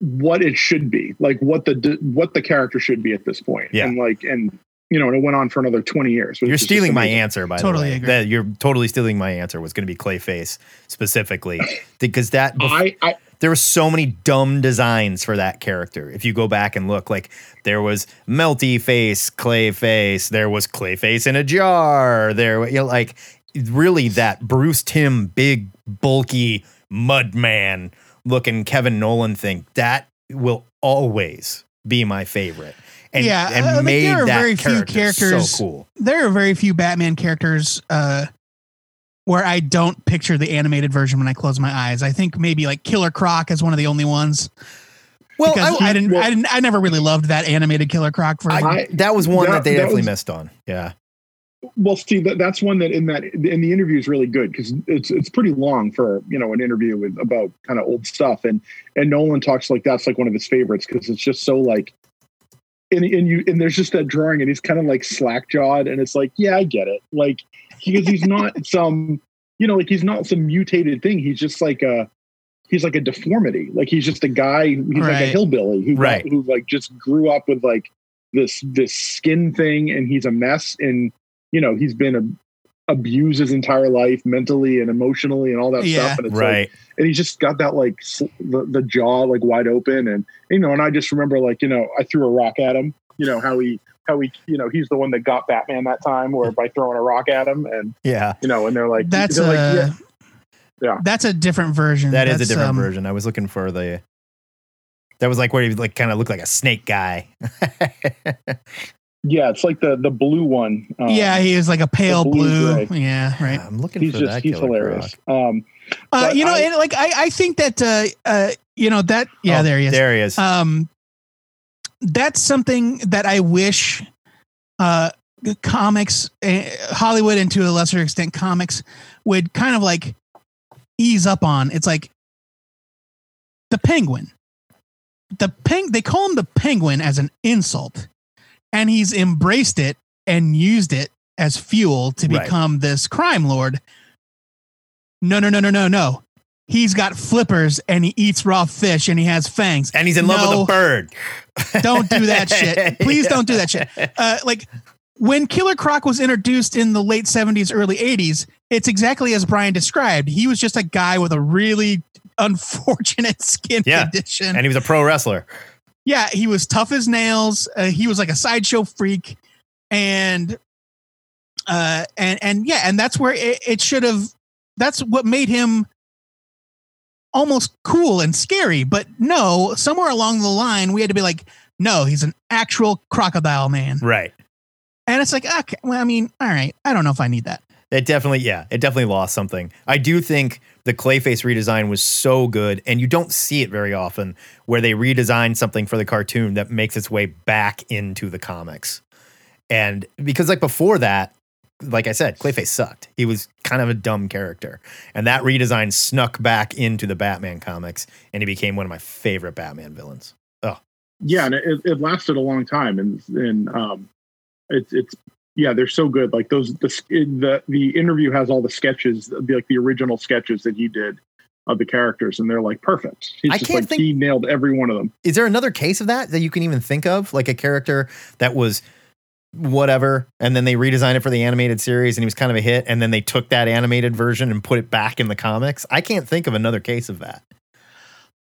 what it should be like what the what the character should be at this point Yeah. and like and you know and it went on for another 20 years You're stealing my answer, by Totally the way. agree. That you're totally stealing my answer. Was going to be Clayface specifically because that I, I there were so many dumb designs for that character. If you go back and look, like there was Melty Face, Clayface, there was Clayface in a jar. There, you know, like really that Bruce Timm, big, bulky mud man looking Kevin Nowlan thing. That will always be my favorite. And, Yeah, and uh, made there are that very few character characters- so cool. there are very few Batman characters uh, where I don't picture the animated version when I close my eyes. I think maybe like Killer Croc is one of the only ones. Well, because I- I, didn't, well- I didn't, I never really loved that animated Killer Croc version. I, that was one that, That- they that definitely was- missed on. Yeah. Well, Steve, that, that's one that in that in the interview is really good because it's it's pretty long for you know an interview with about kind of old stuff, and and Nowlan talks like that's like one of his favorites because it's just so like, and and you and there's just that drawing and he's kind of like slack jawed and it's like yeah I get it. Like because he's not some you know like he's not some mutated thing. He's just like a he's like a deformity. Like he's just a guy he's like a hillbilly who Right. who like just grew up with like this this skin thing and he's a mess and you know he's been a, abused his entire life mentally and emotionally and all that Yeah. stuff and it's like and he's just got that like sl- the, the jaw like wide open and you know and i just remember like you know i threw a rock at him you know how he how he you know he's the one that got batman that time or by throwing a rock at him and Yeah. you know and they're like that's they're a like yeah Yeah. that's a different version. That is a different um, version. I was looking for the. That was like where he like kind of looked like a snake guy. yeah it's like the the blue one um, yeah, he is like a pale blue. blue-gray. Yeah, right. I'm looking he's for just that. he's Killer hilarious Croc. um Uh, you know, I- and like I, I think that uh, uh, you know that yeah, Oh, there he is. There he is. um that's something that i wish uh comics uh, hollywood and to a lesser extent comics would kind of like ease up on it's like the penguin the peng they call him the penguin as an insult and he's embraced it and used it as fuel to Right. become this crime lord no no no no no no he's got flippers and he eats raw fish and he has fangs and he's in love with a bird. don't do that shit. Please don't do that shit. Uh, like when Killer Croc was introduced in the late 70s, early 80s, it's exactly as Brian described. He was just a guy with a really unfortunate skin Yeah. condition. And he was a pro wrestler. Yeah, he was tough as nails. Uh, he was like a sideshow freak. And uh and and yeah, and that's where it, it should have that's what made him almost cool and scary. But no, somewhere along the line, we had to be like, no, he's an actual crocodile man. Right. And it's like, okay, well, I mean, all right, I don't know if I need that. It definitely, yeah, it definitely lost something. I do think the Clayface redesign was so good, and you don't see it very often where they redesign something for the cartoon that makes its way back into the comics. And because, like, before that, like I said, Clayface sucked. He was kind of a dumb character. And that redesign snuck back into the Batman comics, and he became one of my favorite Batman villains. Oh, yeah and it, it lasted a long time and and um it's it's yeah they're so good. Like those the the the interview has all the sketches the, like the original sketches that he did of the characters and they're like perfect. He's I just can't like think- he nailed every one of them. Is there another case of that that you can even think of? Like a character that was whatever and then they redesigned it for the animated series and he was kind of a hit and then they took that animated version and put it back in the comics? I can't think of another case of that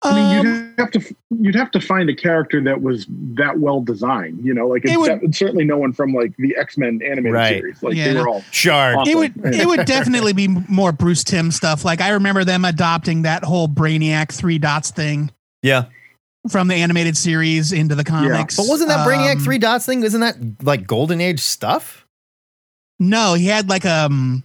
I mean, Um, you'd have to you'd have to find a character that was that well designed. You know, like It would- it's certainly no one from like the X Men animated Right. series. Like Yeah. they were all shard awesome. it would it would definitely be more Bruce Timm stuff. Like I remember them adopting that whole Brainiac three dots thing yeah from the animated series into the comics. but wasn't that brainiac Um, three dots thing isn't that like golden age stuff No, he had like um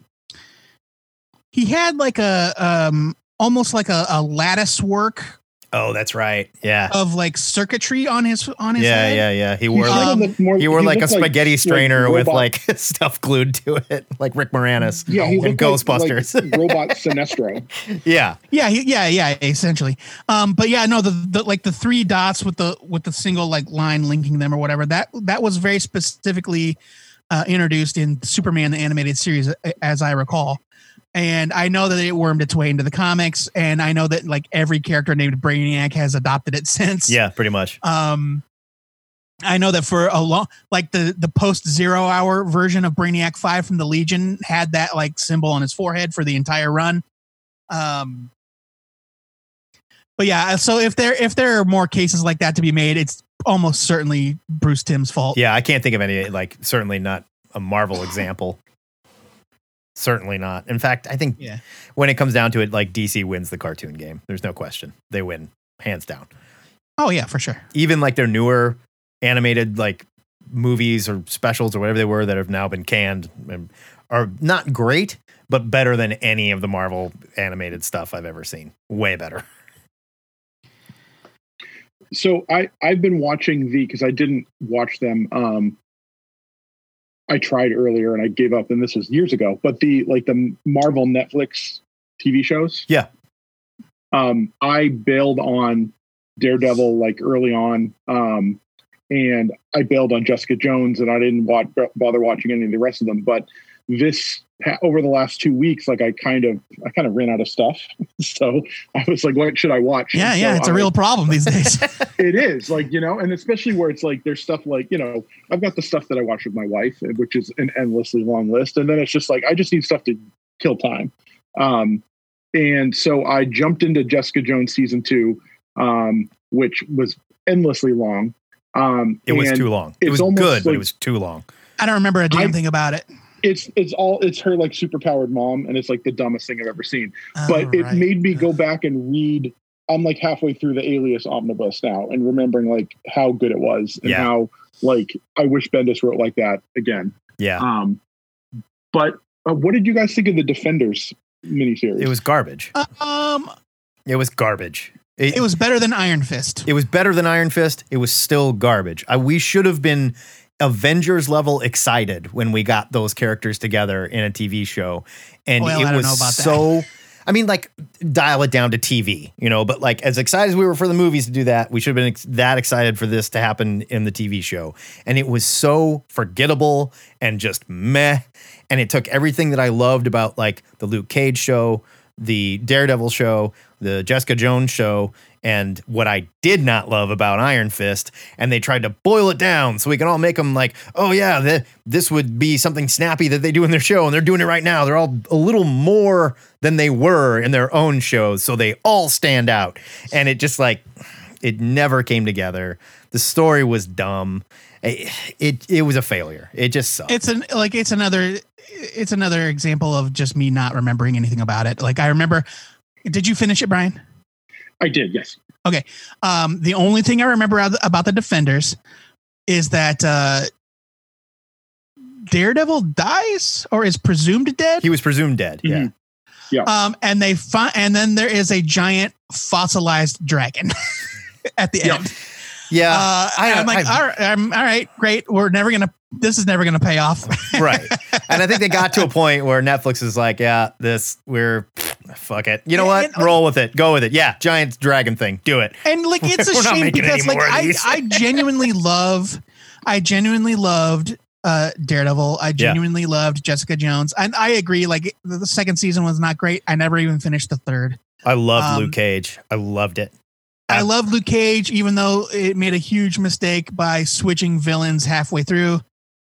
he had like a um almost like a, a lattice work oh that's right yeah of like circuitry on his on his yeah head. yeah yeah he He wore kinda like more- he wore like a looked spaghetti strainer with like stuff glued to it like rick moranis yeah, he and looked like- ghostbusters like robot Sinestro. yeah Yeah, he, yeah, yeah, essentially. Um, but yeah, no, the, the like the three dots with the with the single like line linking them or whatever that that was very specifically uh, introduced in Superman the animated series, as I recall. And I know that it wormed its way into the comics, and I know that like every character named Brainiac has adopted it since. yeah pretty much Um, I know that for a long, like the the post zero hour version of Brainiac Five from the Legion had that like symbol on his forehead for the entire run. Um, but yeah, so if there if there are more cases like that to be made, it's almost certainly Bruce Timm's fault. Yeah, I can't think of any like certainly not a Marvel example. Certainly not. In fact, I think Yeah. when it comes down to it, like DC wins the cartoon game. There's no question. They win hands down. Oh yeah, for sure. Even like their newer animated like movies or specials or whatever they were that have now been canned are not great, but better than any of the Marvel animated stuff I've ever seen. Way better. so I I've been watching the because I didn't watch them. Um, I tried earlier and I gave up, and this was years ago. But the like the Marvel Netflix TV shows. Yeah. Um, I bailed on Daredevil like early on, um, and I bailed on Jessica Jones, and I didn't watch, bother watching any of the rest of them. But this over the last two weeks, like I kind of I kind of ran out of stuff, so I was like, what should I watch? Yeah, And yeah, it's a I- real problem these days. it is like you know and especially where it's like there's stuff like you know i've got the stuff that i watch with my wife which is an endlessly long list and then it's just like i just need stuff to kill time um and so i jumped into jessica jones season two um which was endlessly long um It was too long. It was almost good, but it was too long. I don't remember a damn I- thing about it. It's it's all it's her like superpowered mom and it's like the dumbest thing i've ever seen Oh, but it made me go back and read i'm like halfway through the alias omnibus now and remembering like how good it was and Yeah. how like i wish bendis wrote like that again Yeah. um but uh, what did you guys think of the defenders miniseries It was garbage. Um, It was garbage. It, it was better than Iron Fist. it was better than Iron Fist. It was still garbage. I, we should have been Avengers level excited when we got those characters together in a TV show. And Well, it was know about that. so I mean, like, dial it down to TV, you know, but like, as excited as we were for the movies to do that, we should have been ex- that excited for this to happen in the TV show. And it was so forgettable and just meh. And it took everything that I loved about like the Luke Cage show, the Daredevil show, the Jessica Jones show, and what I did not love about Iron Fist. And they tried to boil it down so we can all make them like, oh, yeah, th- this would be something snappy that they do in their show. And they're doing it right now. They're all a little more than they were in their own shows. So they all stand out. And it just like, it never came together. The story was dumb. It, it, it was a failure. It just sucked. It's an like it's another it's another example of just me not remembering anything about it. Like I remember. Did you finish it, Brian? I did yes Okay. Um, the only thing I remember about the Defenders is that uh, Daredevil dies or is presumed dead. he was presumed dead. Yeah. Mhm. Yeah. Um, and they find, and then there is a giant fossilized dragon at the Yeah. end. Yeah. Uh, I- I'm like, I- all right, I'm, all right, great. We're never gonna. This is never gonna pay off. right. And I think they got to a point where Netflix is like, yeah, this, we're, fuck it. You know what? And- Roll with it. Go with it. Yeah. Giant dragon thing. Do it. and like it's a shame because like I. I genuinely love I genuinely loved uh Daredevil. I genuinely loved Jessica Jones. And I agree, like the the second season was not great. I never even finished the third. I love Um, Luke Cage. I loved it. I love Luke Cage, even though it made a huge mistake by switching villains halfway through.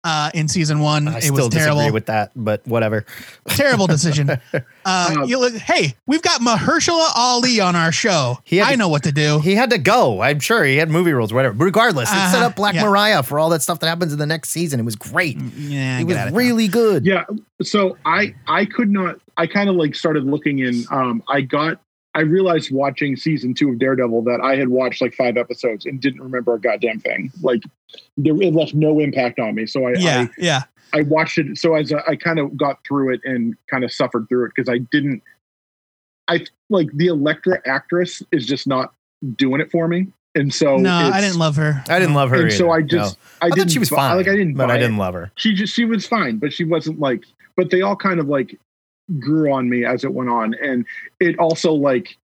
Uh, in season one, I it still was disagree terrible. with that, but whatever. terrible decision. Uh, Uh, you look, hey, we've got Mahershala Ali on our show. He I to- know what to do. He had to go. I'm sure he had movie rules, whatever. But regardless, it set Uh-huh, up Black yeah. Mariah for all that stuff that happens in the next season. It was great. yeah, it was out of town. really good. Yeah. So I I could not. I kind of like started looking in. Um, I got. I realized watching season two of Daredevil that I had watched like five episodes and didn't remember a goddamn thing. Like, there, it left no impact on me. So I Yeah, yeah. I, I watched it. So as I, I kind of got through it and kind of suffered through it because I didn't. I like the Elektra actress is just not doing it for me, and so no, I didn't love her. I didn't love her. And so. I just No. I, I, didn't thought she was fine. Like I didn't, but I didn't love her. she just she was fine, but she wasn't like. But they all kind of like grew on me as it went on, and it also like,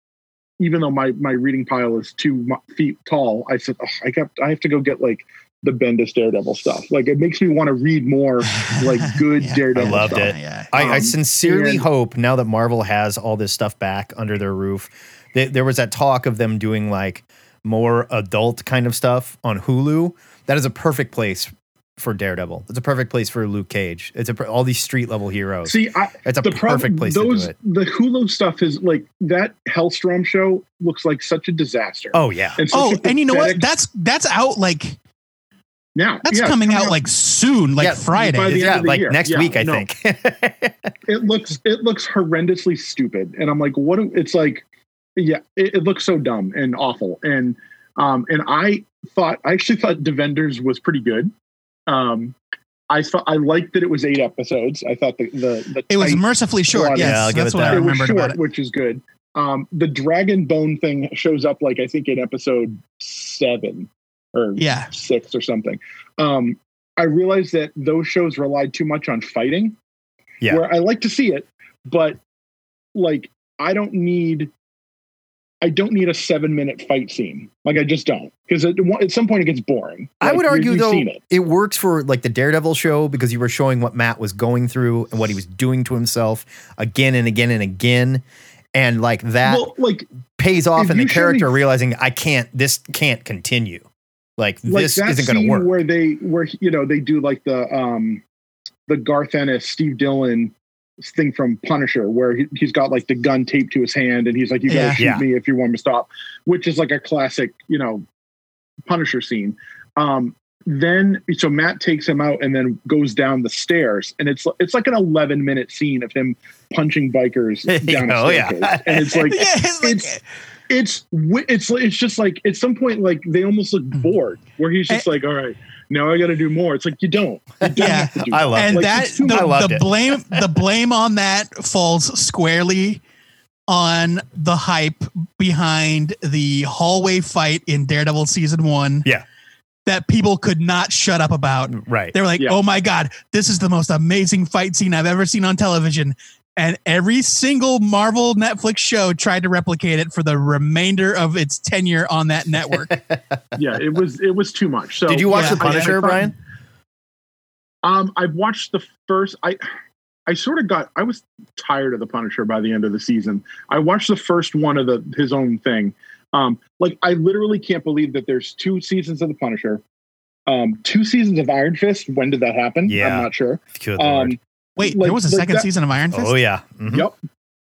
even though my my reading pile is two feet tall, I said "Ugh, I got I have to go get like the Bendis Daredevil stuff. Like it makes me want to read more like good Yeah. Daredevil. I loved stuff. it. Yeah. I, I Um, sincerely and- hope now that Marvel has all this stuff back under their roof. th- there was that talk of them doing like more adult kind of stuff on Hulu. That is a perfect place for Daredevil. It's a perfect place for Luke Cage. It's a per- all these street level heroes. See, I, it's a the perfect problem place those to do it. the Hulu stuff is like that Hellstrom show looks like such a disaster. Oh yeah. and Oh, and you know what? That's that's out like now that's yeah, coming out like soon, like Yeah, Friday. by the end yeah, of the like year. next Yeah, week, I no. think. it looks it looks horrendously stupid and i'm like what do, it's like yeah it, it looks so dumb and awful and um and i thought I actually thought Defenders was pretty good. Um, I thought I liked that it was eight episodes. I thought the the, the It was mercifully short. Yes, Yeah, I'll give that's it what that. I it was short, about it. which is good. Um, the dragon bone thing shows up like I think in episode seven or Yeah. six or something. Um, I realized that those shows relied too much on fighting. Yeah. Where I like to see it, but like I don't need I don't need a seven minute fight scene. Like I just don't because at, at some point it gets boring. I would argue though it. it. works for like the Daredevil show because you were showing what Matt was going through and what he was doing to himself again and again and again, and like that well, like pays off in the character me- realizing I can't. This can't continue. Like, like this isn't going to work. where they where you know they do like the um the Garth Ennis Steve Dillon thing from Punisher where he, he's got like the gun taped to his hand and he's like you gotta Yeah. shoot Yeah. me if you want me to stop which is like a classic you know Punisher scene um then so Matt takes him out and then goes down the stairs and it's it's like an 11 minute scene of him punching bikers down a Oh, yeah. staircase and it's like yeah, it's like, it's it's it's it's just like at some point like they almost look Mm-hmm. bored where he's just like all right now I got to do more. It's like you don't. You don't Yeah. do I that. love and Like, that it's too the, I loved the it. blame the blame on that falls squarely on the hype behind the hallway fight in Daredevil season one. Yeah. That people could not shut up about. right. They were like, Yeah. "Oh my god, this is the most amazing fight scene I've ever seen on television." And every single Marvel Netflix show tried to replicate it for the remainder of its tenure on that network. yeah, it was it was too much. So Did you watch yeah, The I- I Punisher, thought- Brian? Um, I've watched the first. I I sort of got. I was tired of the Punisher by the end of the season. I watched the first one of the his own thing. Um, like I literally can't believe that there's two seasons of the Punisher. Um, two seasons of Iron Fist. When did that happen? Yeah. I'm not sure. Good lord. Wait, Like- there was a like second that- season of Iron Fist. oh yeah. Mhm. Yep.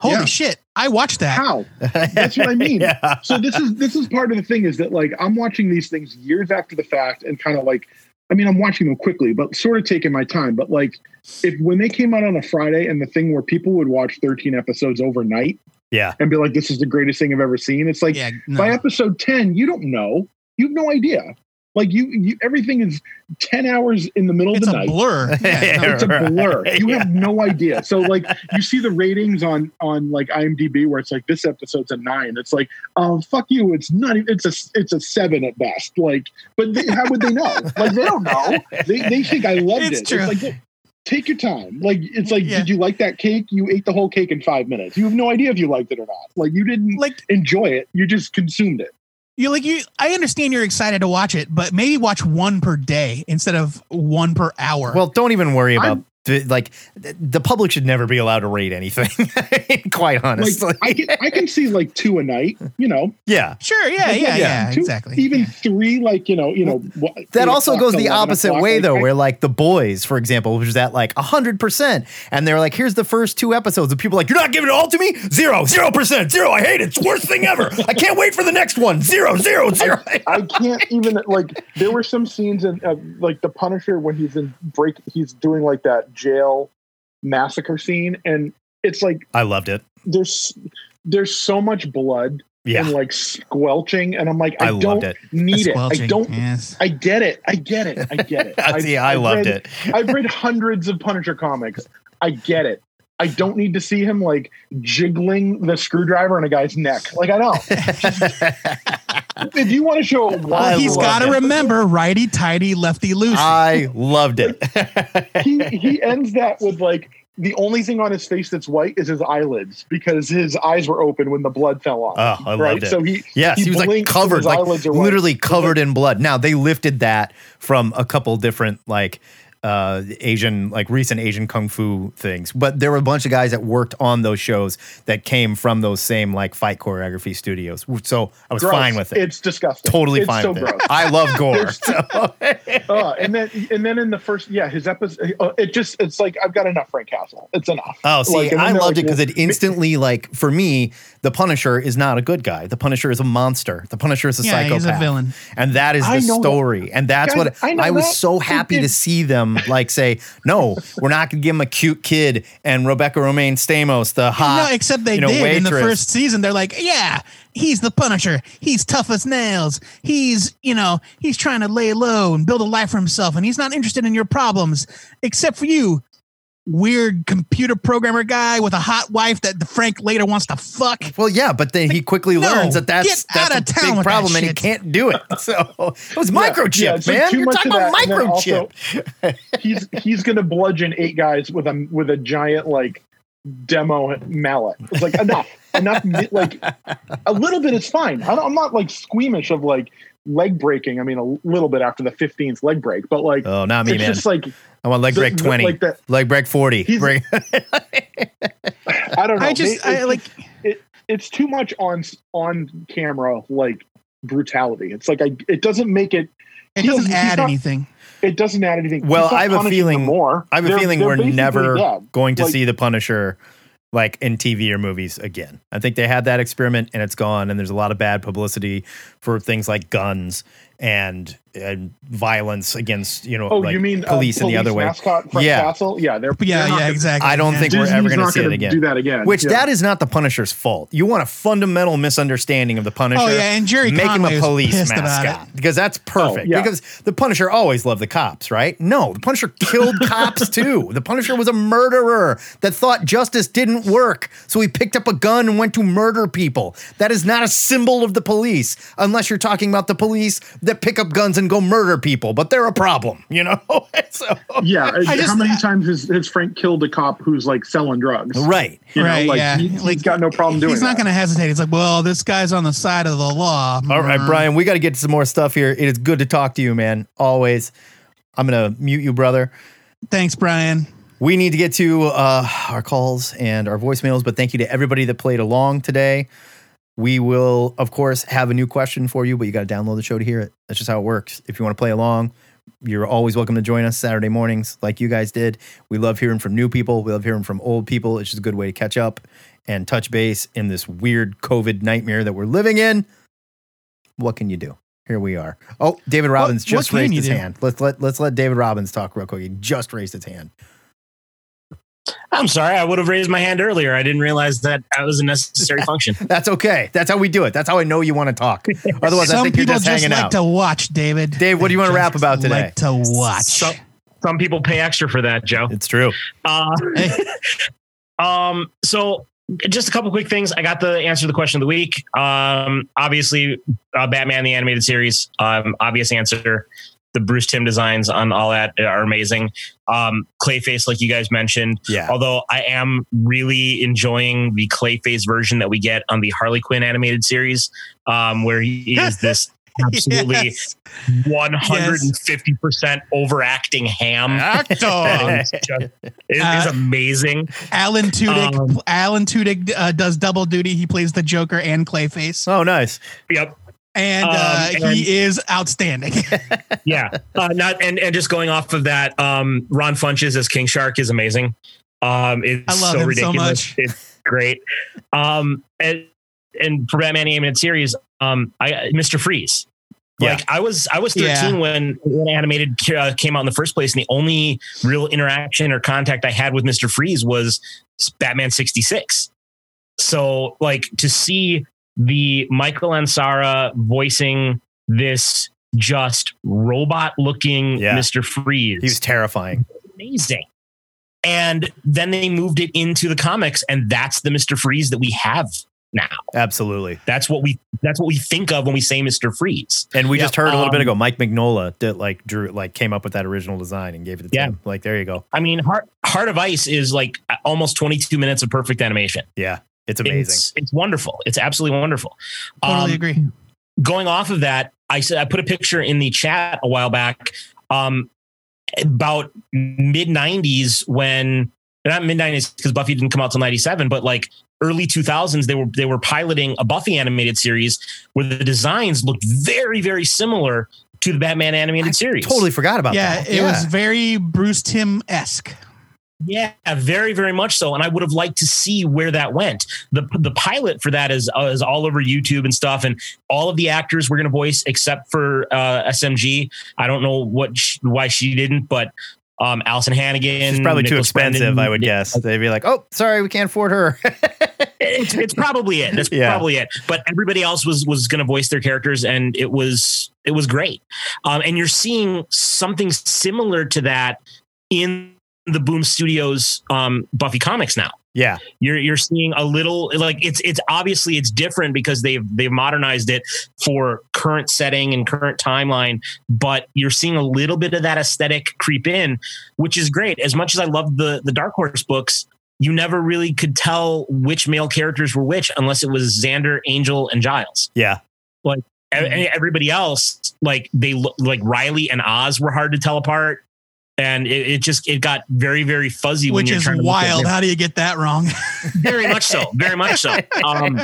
Holy yeah. shit! I watched that. How? That's what I mean. yeah. so this is this is part of the thing is that like I'm watching these things years after the fact and kind of like I mean I'm watching them quickly but sort of taking my time but like if when they came out on a Friday and the thing where people would watch 13 episodes overnight Yeah. and be like this is the greatest thing I've ever seen it's like yeah, no. by episode 10 you don't know you have no idea like you, you everything is 10 hours in the middle it's of the a night blur. Yeah, no. it's a blur. You yeah. have no idea. So like you see the ratings on on like IMDb where it's like this episode's a nine. It's like oh fuck you. It's not. It's a it's a seven at best. Like, but they, how would they know? Like they don't know. They they think I loved It's it. true. It's like take your time. Like it's like Yeah. did you like that cake? You ate the whole cake in five minutes. You have no idea if you liked it or not. Like you didn't like enjoy it. You just consumed it. You like you I understand you're excited to watch it, but maybe watch one per day instead of one per hour. Well, don't even worry about I'm- the, like the public should never be allowed to rate anything. Quite honestly. Like I can I can see like two a night. You know, yeah. sure, yeah, Like, yeah, yeah, two- exactly. Even Yeah. three, like you know, you know. what- That also goes the opposite way, like, though, I- where like The Boys, for example, which is at like 100%. And they're like, here's the first two episodes. And people are like, you're not giving it all to me? Zero, zero percent, zero. I hate it. It's worst thing ever. I can't wait for the next one. Zero, zero, zero. I can't even like. There were some scenes in uh, like the Punisher when he's in break. He's doing like that jail massacre scene, and it's like I loved it. there's there's so much blood Yeah. and like squelching, and I'm like, I, I don't it. need it. I don't. Yes. I get it. I get it. I get it. See, I I've loved read- it. I've read hundreds of Punisher comics. I get it. I don't need to see him like jiggling the screwdriver on a guy's neck. Like I don't. if you want to show I why He's loved got to remember righty tighty, lefty loosey. I loved it. he he ends that with like the only thing on his face that's white is his eyelids because his eyes were open when the blood fell off. Oh, I right? loved it. So he Yes, he, was like covered, like eyelids are white. literally It's like- covered in blood. Now they lifted that from a couple different like uh Asian like recent Asian kung fu things. But there were a bunch of guys that worked on those shows that came from those same like fight choreography studios. So I was Gross. fine with it. It's disgusting. totally it's fine so with it. gross. I love gore. So- uh, and then and then in the first yeah his episode uh, it just it's like I've got enough Frank Castle. It's enough. Oh, see, Like, I loved like, it because it instantly, like, for me, the Punisher is not a good guy. The Punisher is a monster. The Punisher is a Yeah, psychopath. he's a villain. And that is I the know that. story. And that's Guys, what I I, was that. so happy to see them like say, no, we're not going to give him a cute kid and Rebecca Romijn Stamos, the hot. no, except they you know, did in the first season. They're like, yeah, he's the Punisher. He's tough as nails. He's, you know, he's trying to lay low and build a life for himself, and he's not interested in your problems, except for you, weird computer programmer guy with a hot wife that the Frank later wants to fuck. Well, yeah, but then he quickly No, learns that that's get that's a big problem, and he can't do it. So it was Yeah, microchip, yeah, so man. You're talking about that, and also- microchip. he's he's gonna bludgeon eight guys with a with a giant like demo mallet. It's like enough, enough. Like a little bit is fine. I don't, I'm not like squeamish of like leg breaking. I mean, a little bit after the 15th leg break, but like oh, not me, it's man. just like I want leg break the- twenty, like that. leg break forty. He's- Break- I don't know. I just, May- I like, it, it's too much on on camera like brutality. It's like I it doesn't make it it doesn't doesn't- he's add not- anything. it doesn't add anything. Well, I have a feeling- more. I have a They're- feeling they're we're never dead. going to Like- see the Punisher like in TV or movies again. I think they had that experiment and it's gone. And there's a lot of bad publicity for things like guns and, and violence against you know Oh, like you mean uh, police in the other way. mascot Frank Yeah. Castle? Yeah, they're Yeah, they're yeah, exactly. I don't Yeah. think we're ever going to not see it gonna again. Do that again? Which Yeah. that is not the Punisher's fault. You want a fundamental misunderstanding of the Punisher. Oh, yeah, and Gerry make Conway him a police pissed about mascot because that's perfect. Oh, yeah. Because the Punisher always loved the cops, right? No, the Punisher killed cops too. The Punisher was a murderer that thought justice didn't work, so he picked up a gun and went to murder people. That is not a symbol of the police, unless you're talking about the police that pick up guns and go murder people. But they're a problem, you know. so, Yeah, uh, I just- how many times has, has Frank killed a cop who's like selling drugs? right. You know, Right, like, yeah. he, has Like, got no problem doing it. He's not going to hesitate. He's like, well, this guy's on the side of the law. All right, Brian, we got to get some more stuff here. It is good to talk to you, man. Always. I'm going to mute you, brother. Thanks, Brian. We need to get to uh, our calls and our voicemails, but thank you to everybody that played along today. We will, of course, have a new question for you, but you got to download the show to hear it. That's just how it works. If you want to play along, you're always welcome to join us Saturday mornings, like you guys did. We love hearing from new people. We love hearing from old people. It's just a good way to catch up and touch base in this weird COVID nightmare that we're living in. What can you do? Here we are. Oh, David Robbins what just can raised his do? hand. Let's let let's let David Robbins talk real quick. He just raised his hand. I'm sorry. I would have raised my hand earlier. I didn't realize that that was a necessary function. That's okay. That's how we do it. That's how I know you want to talk. Otherwise, I Some think you're just just, hanging like out. to watch, David. Dave, what do you want to rap about today? Like to watch. Some, some people pay extra for that, Joe. It's true. Uh, um, so just a couple quick things. I got the answer to the question of the week. Um, obviously, uh, Batman the animated series. Um, obvious answer. The Bruce Timm designs on all that are amazing. Um, Clayface, like you guys mentioned. Yeah. Although I am really enjoying the Clayface version that we get on the Harley Quinn animated series, um, where he is this absolutely 150% overacting ham. That is just- it is Uh, amazing. Alan Tudyk. Um, Alan Tudyk uh, does double duty. He plays the Joker and Clayface, Oh, nice. Yep. And, uh, Um, and- he is outstanding. Yeah. Uh, not and, and just going off of that, um, Ron Funches as King Shark is amazing. Um, it's I love so him so ridiculous. much. It's great. Um, and, and for Batman animated series, um, I Mr. Freeze. Yeah. Like I was, I was 13 Yeah. when, when animated uh, came out in the first place, and the only real interaction or contact I had with Mister Freeze was Batman 66. So, like to see the Michael Ansara voicing this just robot looking Yeah. Mister Freeze, He was terrifying. amazing. And then they moved it into the comics, and that's the Mister Freeze that we have now. Absolutely. That's what we that's what we think of when we say Mister Freeze. And we Yep. just heard a little bit Um, ago, Mike Mignola did like drew like came up with that original design and gave it to Yeah. Timm. Like there you go. I mean, Heart Heart of Ice is like almost 22 minutes of perfect animation. Yeah. It's amazing. It's, it's wonderful. It's absolutely wonderful. totally Um, agree. going off of that, I said I put a picture in the chat a while back um, about mid '90s when not mid '90s because Buffy didn't come out till '97, but like early 2000s they were they were piloting a Buffy animated series where the designs looked very very similar to the Batman animated series. totally forgot about that. Yeah, it was very Bruce Timm esque. Yeah, very, very much so. And I would have liked to see where that went. The the pilot for that is uh, is all over YouTube and stuff, and all of the actors were going to voice except for uh, SMG. I don't know what sh- why she didn't, but um, Alyson Hannigan. It's probably too expensive, Brendan, I would guess. They'd be like, "Oh, sorry, we can't afford her." it's, it's probably it. That's Yeah. probably it. But everybody else was was going to voice their characters, and it was it was great. Um, and you're seeing something similar to that in the Boom Studios um, Buffy comics now. yeah, You're you're seeing a little like it's it's obviously it's different because they've they've modernized it for current setting and current timeline, but you're seeing a little bit of that aesthetic creep in, which is great. As much as I love the the Dark Horse books, you never really could tell which male characters were which unless it was Xander, Angel, and Giles. yeah. E- e- Everybody else, like they look like Riley and Oz, were hard to tell apart. And it, it just it got very very fuzzy, when which you're is trying to wild. How do you get that wrong? very much so very much so um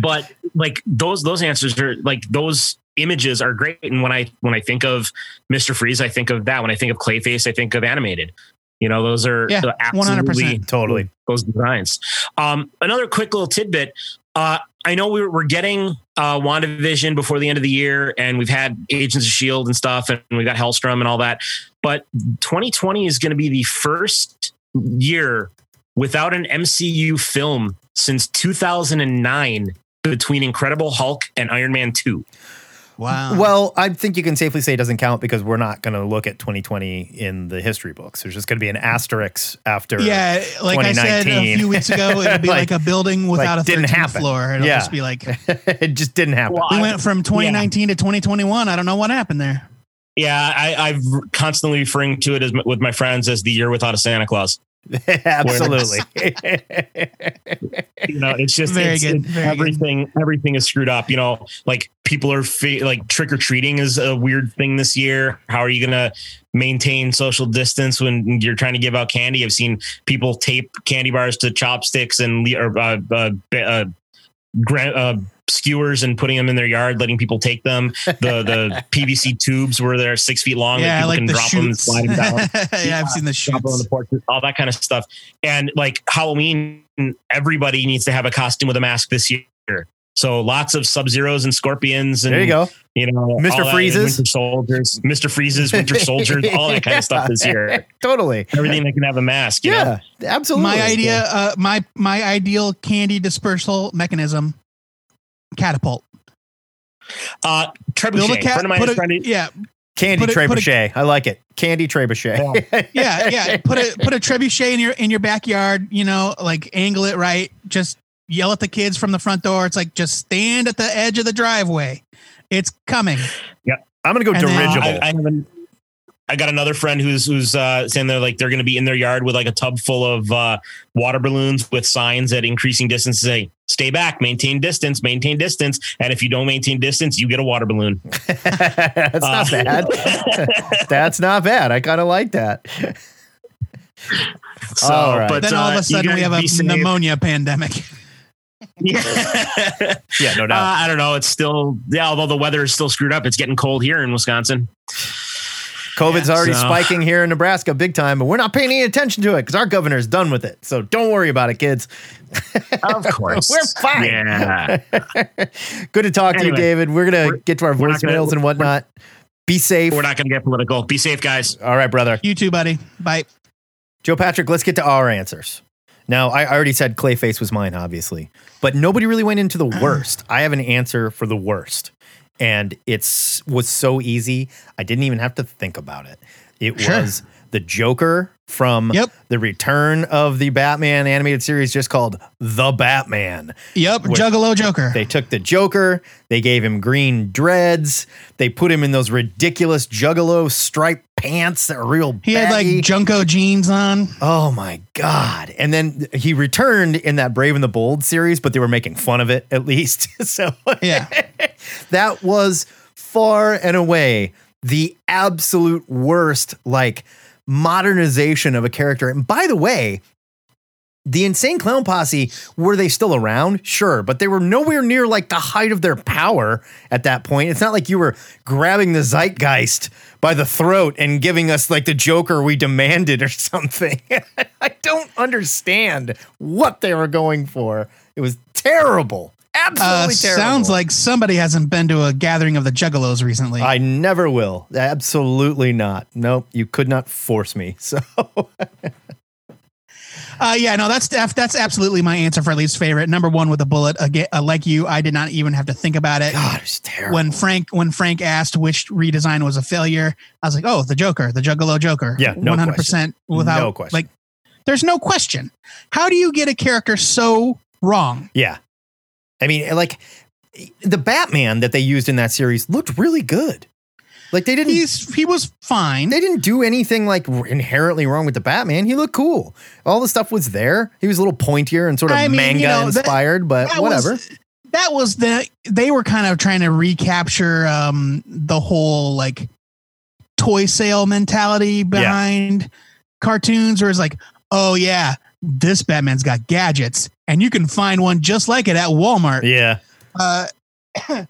but like those those answers are like those images are great and when i when i think of mr freeze i think of that when i think of clayface i think of animated you know those are Yeah, absolutely 100%. Totally. those designs um another quick little tidbit uh I know we're, we're getting uh, WandaVision before the end of the year, and we've had Agents of S.H.I.E.L.D. And stuff, and we got Hellstrom and all that. But 2020 is going to be the first year without an MCU film since 2009 between Incredible Hulk and Iron Man 2. Wow. Well, I think you can safely say it doesn't count because we're not going to look at 2020 in the history books. There's just going to be an asterisk after. yeah, like I said a few weeks ago, it'll be like, Like- a building without like a didn't happen. floor. It'll Yeah. just be like it just didn't happen. Well, we I- went from 2019 to 2021. I don't know what happened there. Yeah, I, I've constantly referring to it as with my friends as the year without a Santa Claus. Absolutely. you know it's just Very it's, good, it's- very good. everything everything is screwed up you know like people are fe- like trick-or-treating is a weird thing this year how are you gonna maintain social distance when you're trying to give out candy i've seen people tape candy bars to chopsticks and le- or, uh, uh, uh, gra- uh, skewers and putting them in their yard letting people take them the the pvc tubes where they're six feet long yeah, that like people the can drop them and slide them down yeah, I've seen the them on the porch, all that kind of stuff. And like Halloween, everybody needs to have a costume with a mask this year. So lots of Sub Zeros and Scorpions and there you go. you know, Mr. Freezes. Winter Soldiers, Mr. Freezes, Winter Soldiers, all that kind of stuff this year. Totally. Everything that can have a mask. You know? Yeah, absolutely. My idea, uh, my my ideal candy dispersal mechanism, catapult. Uh, Build a Trebuchet. cat. friend of mine a, to, yeah, Candy Put it- put a- trebuchet. I like it. Candy trebuchet. yeah, yeah. Put a put a trebuchet in your in your backyard. You know, like angle it right. Just yell at the kids from the front door. It's like just stand at the edge of the driveway. It's coming. Yeah, I'm gonna go And then- dirigible. I, I haven't. I got another friend who's who's uh, saying they're like they're going to be in their yard with like a tub full of uh, water balloons with signs at increasing distance say "Stay back, maintain distance, maintain distance," and if you don't maintain distance, you get a water balloon. That's not Uh, bad. That's not bad. I kind of like that. So, All right. but then all of uh, a sudden you we have a safe. pneumonia pandemic. Yeah. Yeah, no Uh, doubt. I don't know. It's still yeah. Although the weather is still screwed up, it's getting cold here in Wisconsin. COVID's already so- spiking here in Nebraska big time, but we're not paying any attention to it because our governor's done with it. So don't worry about it, kids. Of course, We're fine. Yeah. Good to talk to you, David. We're gonna get to our we're gonna- voicemails and whatnot. Be safe. We're not going to get political. Be safe, guys. All right, brother. You too, buddy. Bye. Joe Patrick, let's get to our answers. Now, I already said Clayface was mine, obviously, but nobody really went into the worst. I have an answer for the worst, and it's was so easy. I didn't even have to think about it. It Sure. was the Joker from Yep. the return of the Batman animated series, just called The Batman. Yep. Juggalo Joker. They took the Joker, they gave him green dreads, they put him in those ridiculous Juggalo striped pants that were real. he had like. JNCO jeans on. Oh my god! And then he returned in that Brave and the Bold series, but they were making fun of it at least. so Yeah. that was far and away the absolute worst, like modernization of a character. And by the way, the insane clown posse were they still around? Sure but they were nowhere near like the height of their power at that point. It's not like you were grabbing the zeitgeist by the throat and giving us like the joker we demanded or something. I don't understand what they were going for. It was terrible absolutely Uh, terrible sounds like somebody hasn't been to a gathering of the Juggalos recently. i never will absolutely not nope you could not force me so Uh, yeah, no, that's def- that's absolutely my answer for least favorite. Number one with a bullet. Again, uh, like you, I did not even have to think about it. god it's terrible When Frank when Frank asked which redesign was a failure, I was like, oh, the Joker, the Juggalo Joker. Yeah, no one hundred percent without No question. like. There's no question. How do you get a character so wrong? Yeah. I mean, like the Batman that they used in that series looked really good. Like they didn't He's he was fine. they didn't do anything like inherently wrong with the Batman. He looked cool. All the stuff was there. He was a little pointier and sort of I mean, manga you know, that- inspired, but that whatever. Was, that was the they were kind of trying to recapture um the whole like toy sale mentality behind cartoons where it's like, oh yeah, this Batman's got gadgets and you can find one just like it at Walmart. yeah. Uh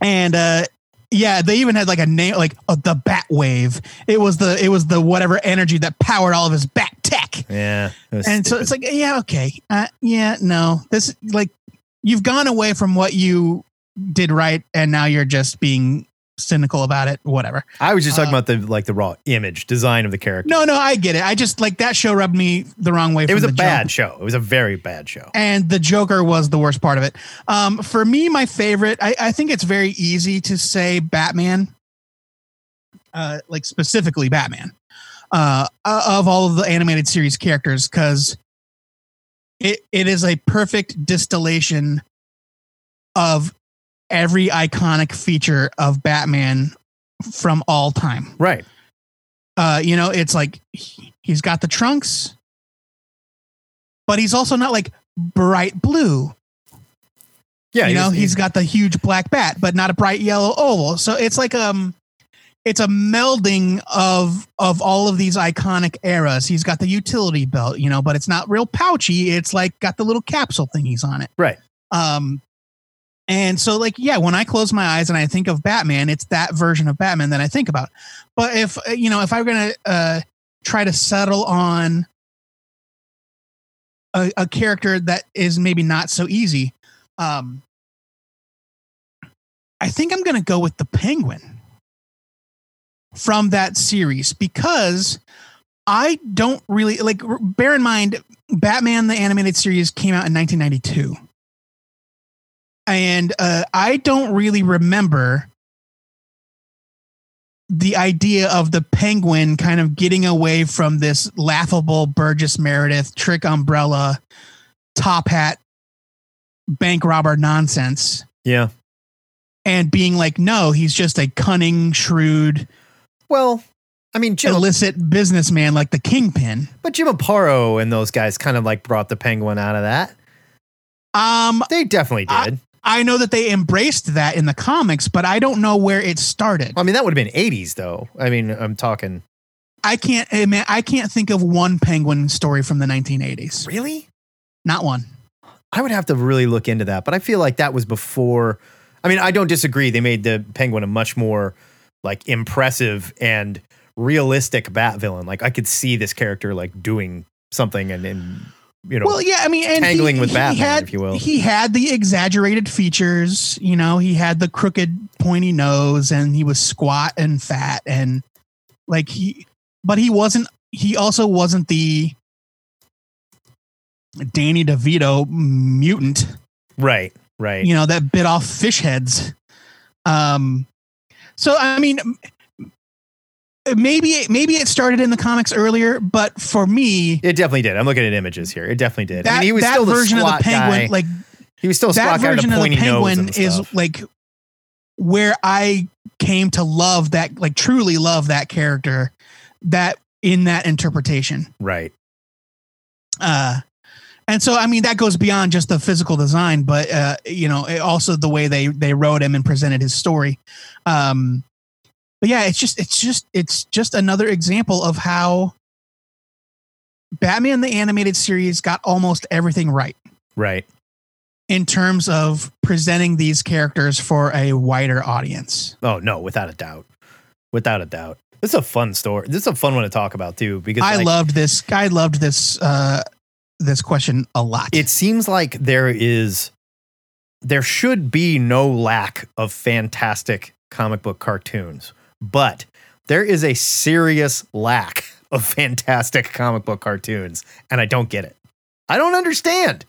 and uh yeah, they even had like a name like uh, the Bat Wave. It was the it was the whatever energy that powered all of his bat tech Yeah. and so it's like yeah okay uh, yeah no this like you've gone away from what you did right and now you're just being cynical about it whatever I was just talking uh, about the like the raw image design of the character. no no i get it i just like that show rubbed me the wrong way it was a bad show. It was a very bad show. and the joker was the worst part of it um for me my favorite i, I think it's very easy to say batman uh like specifically batman uh of all of the animated series characters because it, it is a perfect distillation of every iconic feature of Batman from all time. Right. Uh, you know, it's like he- he's got the trunks, but he's also not like bright blue. Yeah. you know, he's got the huge black bat, but not a bright yellow oval. So it's like um it's a melding of of all of these iconic eras. He's got the utility belt, you know, but it's not real pouchy. It's like got the little capsule thingies on it. right. Um, and so like, yeah, when I close my eyes and I think of Batman, it's that version of Batman that I think about. But if uh, you know, if I'm gonna uh, try to settle on a, a character that is maybe not so easy, um, I think I'm gonna go with the Penguin from that series because I don't really like. Bear in mind, Batman the animated series came out in 1992 and uh, I don't really remember the idea of the penguin kind of getting away from this laughable Burgess Meredith trick umbrella top hat bank robber nonsense Yeah. and being like no he's just a cunning shrewd Well, I mean, Jim, illicit businessman like the kingpin but Jim Aparo and those guys kind of like brought the penguin out of that. um They definitely did. I know that they embraced that in the comics but I don't know where it started I mean, that would have been 80s, though. I mean, I'm talking. I can't eh, man, I can't think of one penguin story from the 1980s. Really? Not one. I would have to really look into that, but I feel like that was before. I mean, I don't disagree. They made the penguin a much more like impressive and realistic bat villain. Like I could see this character like doing something and, and you know, Well, yeah, I mean, and tangling he, with Batman, had, if you will. He had the exaggerated features. You know, he had the crooked, pointy nose, and he was squat and fat, and like he, but he wasn't. He also wasn't the Danny DeVito mutant. right, right. You know that bit off fish heads. Um, so I mean, maybe maybe it started in the comics earlier, but for me, It definitely did. I'm looking at images here. It definitely did. that, I mean, he was that still the version of the penguin, guy. like he was still a that squat guy with a version of the penguin is like where I came to love that, like truly love that character, that in that interpretation. right. Uh, and so, I mean, that goes beyond just the physical design, but uh, you know, it also the way they they wrote him and presented his story. Um, but yeah, it's just it's just it's just another example of how Batman the animated series got almost everything right Right. in terms of presenting these characters for a wider audience. Oh no, without a doubt. Without a doubt. This is a fun story. This is a fun one to talk about too because I like, loved this. I loved this uh this question a lot. it seems like there is there should be no lack of fantastic comic book cartoons, but there is a serious lack of fantastic comic book cartoons, and I don't get it. I don't understand.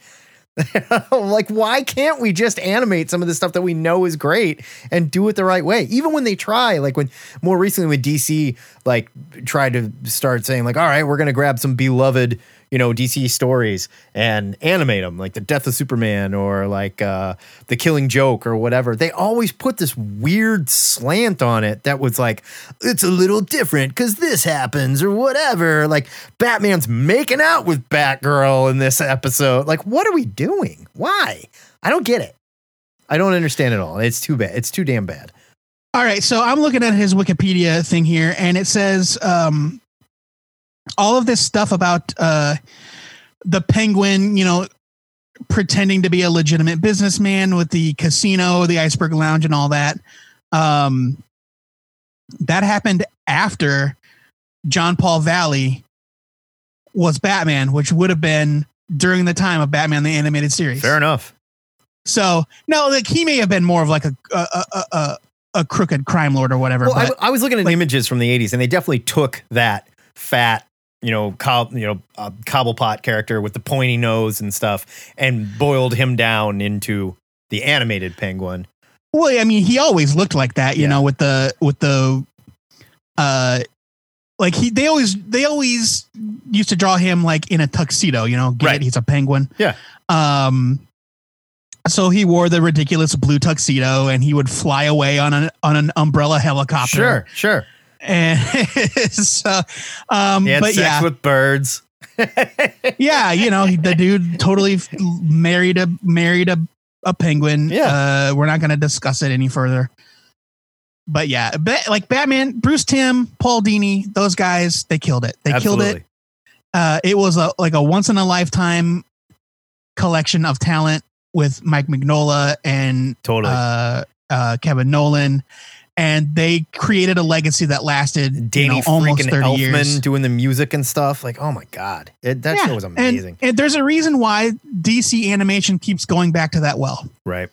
like, why can't we just animate some of the stuff that we know is great and do it the right way? Even when they try, like when more recently when DC like tried to start saying like, all right, we're gonna grab some beloved, you know, DC stories and animate them, like the Death of Superman or like uh, the Killing Joke or whatever. They always put this weird slant on it that was like, it's a little different because this happens or whatever. Like Batman's making out with Batgirl in this episode. Like, what are we doing? Why? I don't get it. I don't understand it all. It's too bad. It's too damn bad. All right, so I'm looking at his Wikipedia thing here, and it says um, all of this stuff about uh, the Penguin, you know, pretending to be a legitimate businessman with the casino, the Iceberg Lounge, and all that. Um, that happened after Jean-Paul Valley was Batman, which would have been during the time of Batman the animated series. Fair enough. So no, like he may have been more of like a a a, a, a crooked crime lord or whatever. Well, but I was looking at images from the 80s and they definitely took that fat, you know, cob, you know, uh, cobblepot character with the pointy nose and stuff and boiled him down into the animated penguin. well, I mean, he always looked like that, you Yeah. know, with the with the uh like he they always they always used to draw him like in a tuxedo, you know, get Right. it? He's a penguin. Yeah. Um so he wore the ridiculous blue tuxedo and he would fly away on an on an umbrella helicopter. Sure, sure. And so um He had but sex yeah. with birds. yeah, you know, the dude totally married a married a, a penguin. Yeah. Uh, we're not going to discuss it any further. But yeah, ba- like Batman, Bruce Timm, Paul Dini, those guys, they killed it. They killed it. Uh, it was a like a once in a lifetime collection of talent with Mike Mignola and Totally. uh, uh, Kevin Nowlan, and they created a legacy that lasted Danny you know, almost thirty Elfman years. doing the music and stuff. Like, oh my God. It, that Yeah, show was amazing. And, there's a reason why DC animation keeps going back to that well. right.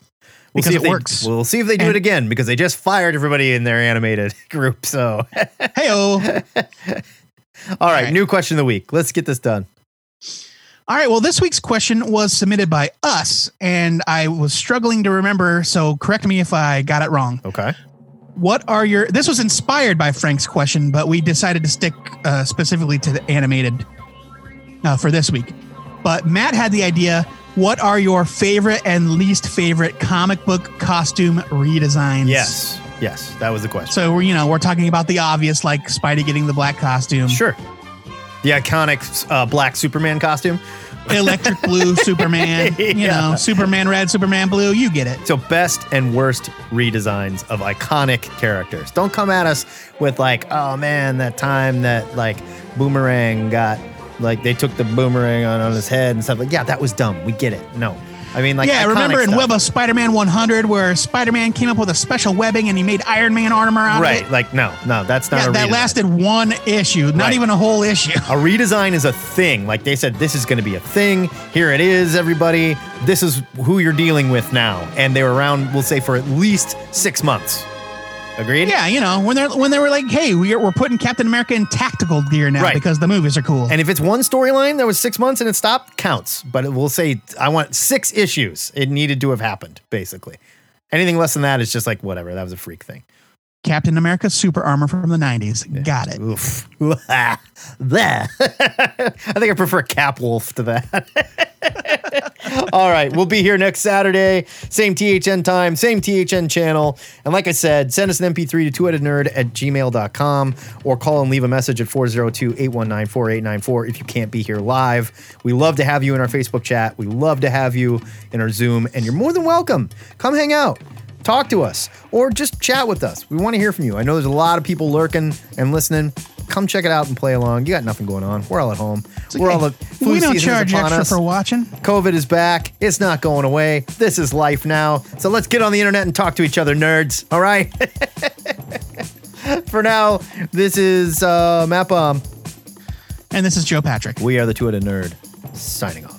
because it they- works. We'll see if they do And- it again because they just fired everybody in their animated group. So, Hey oh. all right, right. new question of the week. Let's get this done. All right. Well, this week's question was submitted by us, and I was struggling to remember. So correct me if I got it wrong. Okay. What are your? This was inspired by Frank's question, but we decided to stick uh, specifically to the animated uh, for this week. But Matt had the idea. What are your favorite and least favorite comic book costume redesigns? Yes. Yes. That was the question. So we're you know we're talking about the obvious, like Spidey getting the black costume, Sure. The iconic uh, black Superman costume. Electric blue Superman, you Yeah. know, Superman red, Superman blue. You get it. So, best and worst redesigns of iconic characters. Don't come at us with, like, oh man, that time that, like, Boomerang got, like, they took the boomerang on, on his head and stuff. Like, yeah, that was dumb. We get it. No. I mean, like, yeah, remember in stuff. Web of Spider-Man 100 where Spider-Man came up with a special webbing and he made Iron Man armor out of it. Right. Like, no, no, that's not Yeah, that redesign. lasted one issue, not Right. even a whole issue. A redesign is a thing. Like they said, this is going to be a thing. Here it is, everybody. This is who you're dealing with now. And they were around, we'll say, for at least six months. Agreed? Yeah, you know, when they're when they were like, "Hey, we're, we're putting Captain America in tactical gear now Right. because the movies are cool." And if it's one storyline that was six months and it stopped, counts. But it will say, I want six issues. It needed to have happened, basically. Anything less than that is just like, whatever. That was a freak thing. Captain America super armor from the 90s. Got it. Oof. I think I prefer Cap Wolf to that. All right. We'll be here next Saturday. Same THN time, same THN channel. And like I said, send us an MP3 to two-headednerd at gmail.com or call and leave a message at 402-819-4894 if you can't be here live. We love to have you in our Facebook chat. We love to have you in our Zoom. And you're more than welcome. Come hang out talk to us or just chat with us. We want to hear from you. I know there's a lot of people lurking and listening. Come check it out and play along. You got nothing going on. We're all at home. We're all the flu we don't charge extra us. for watching. COVID is back. It's not going away. This is life now. So let's get on the internet and talk to each other, nerds. All right. For now, this is uh, Matt Bomb. And this is Joe Patrick. We are the two-headed nerd. Signing off.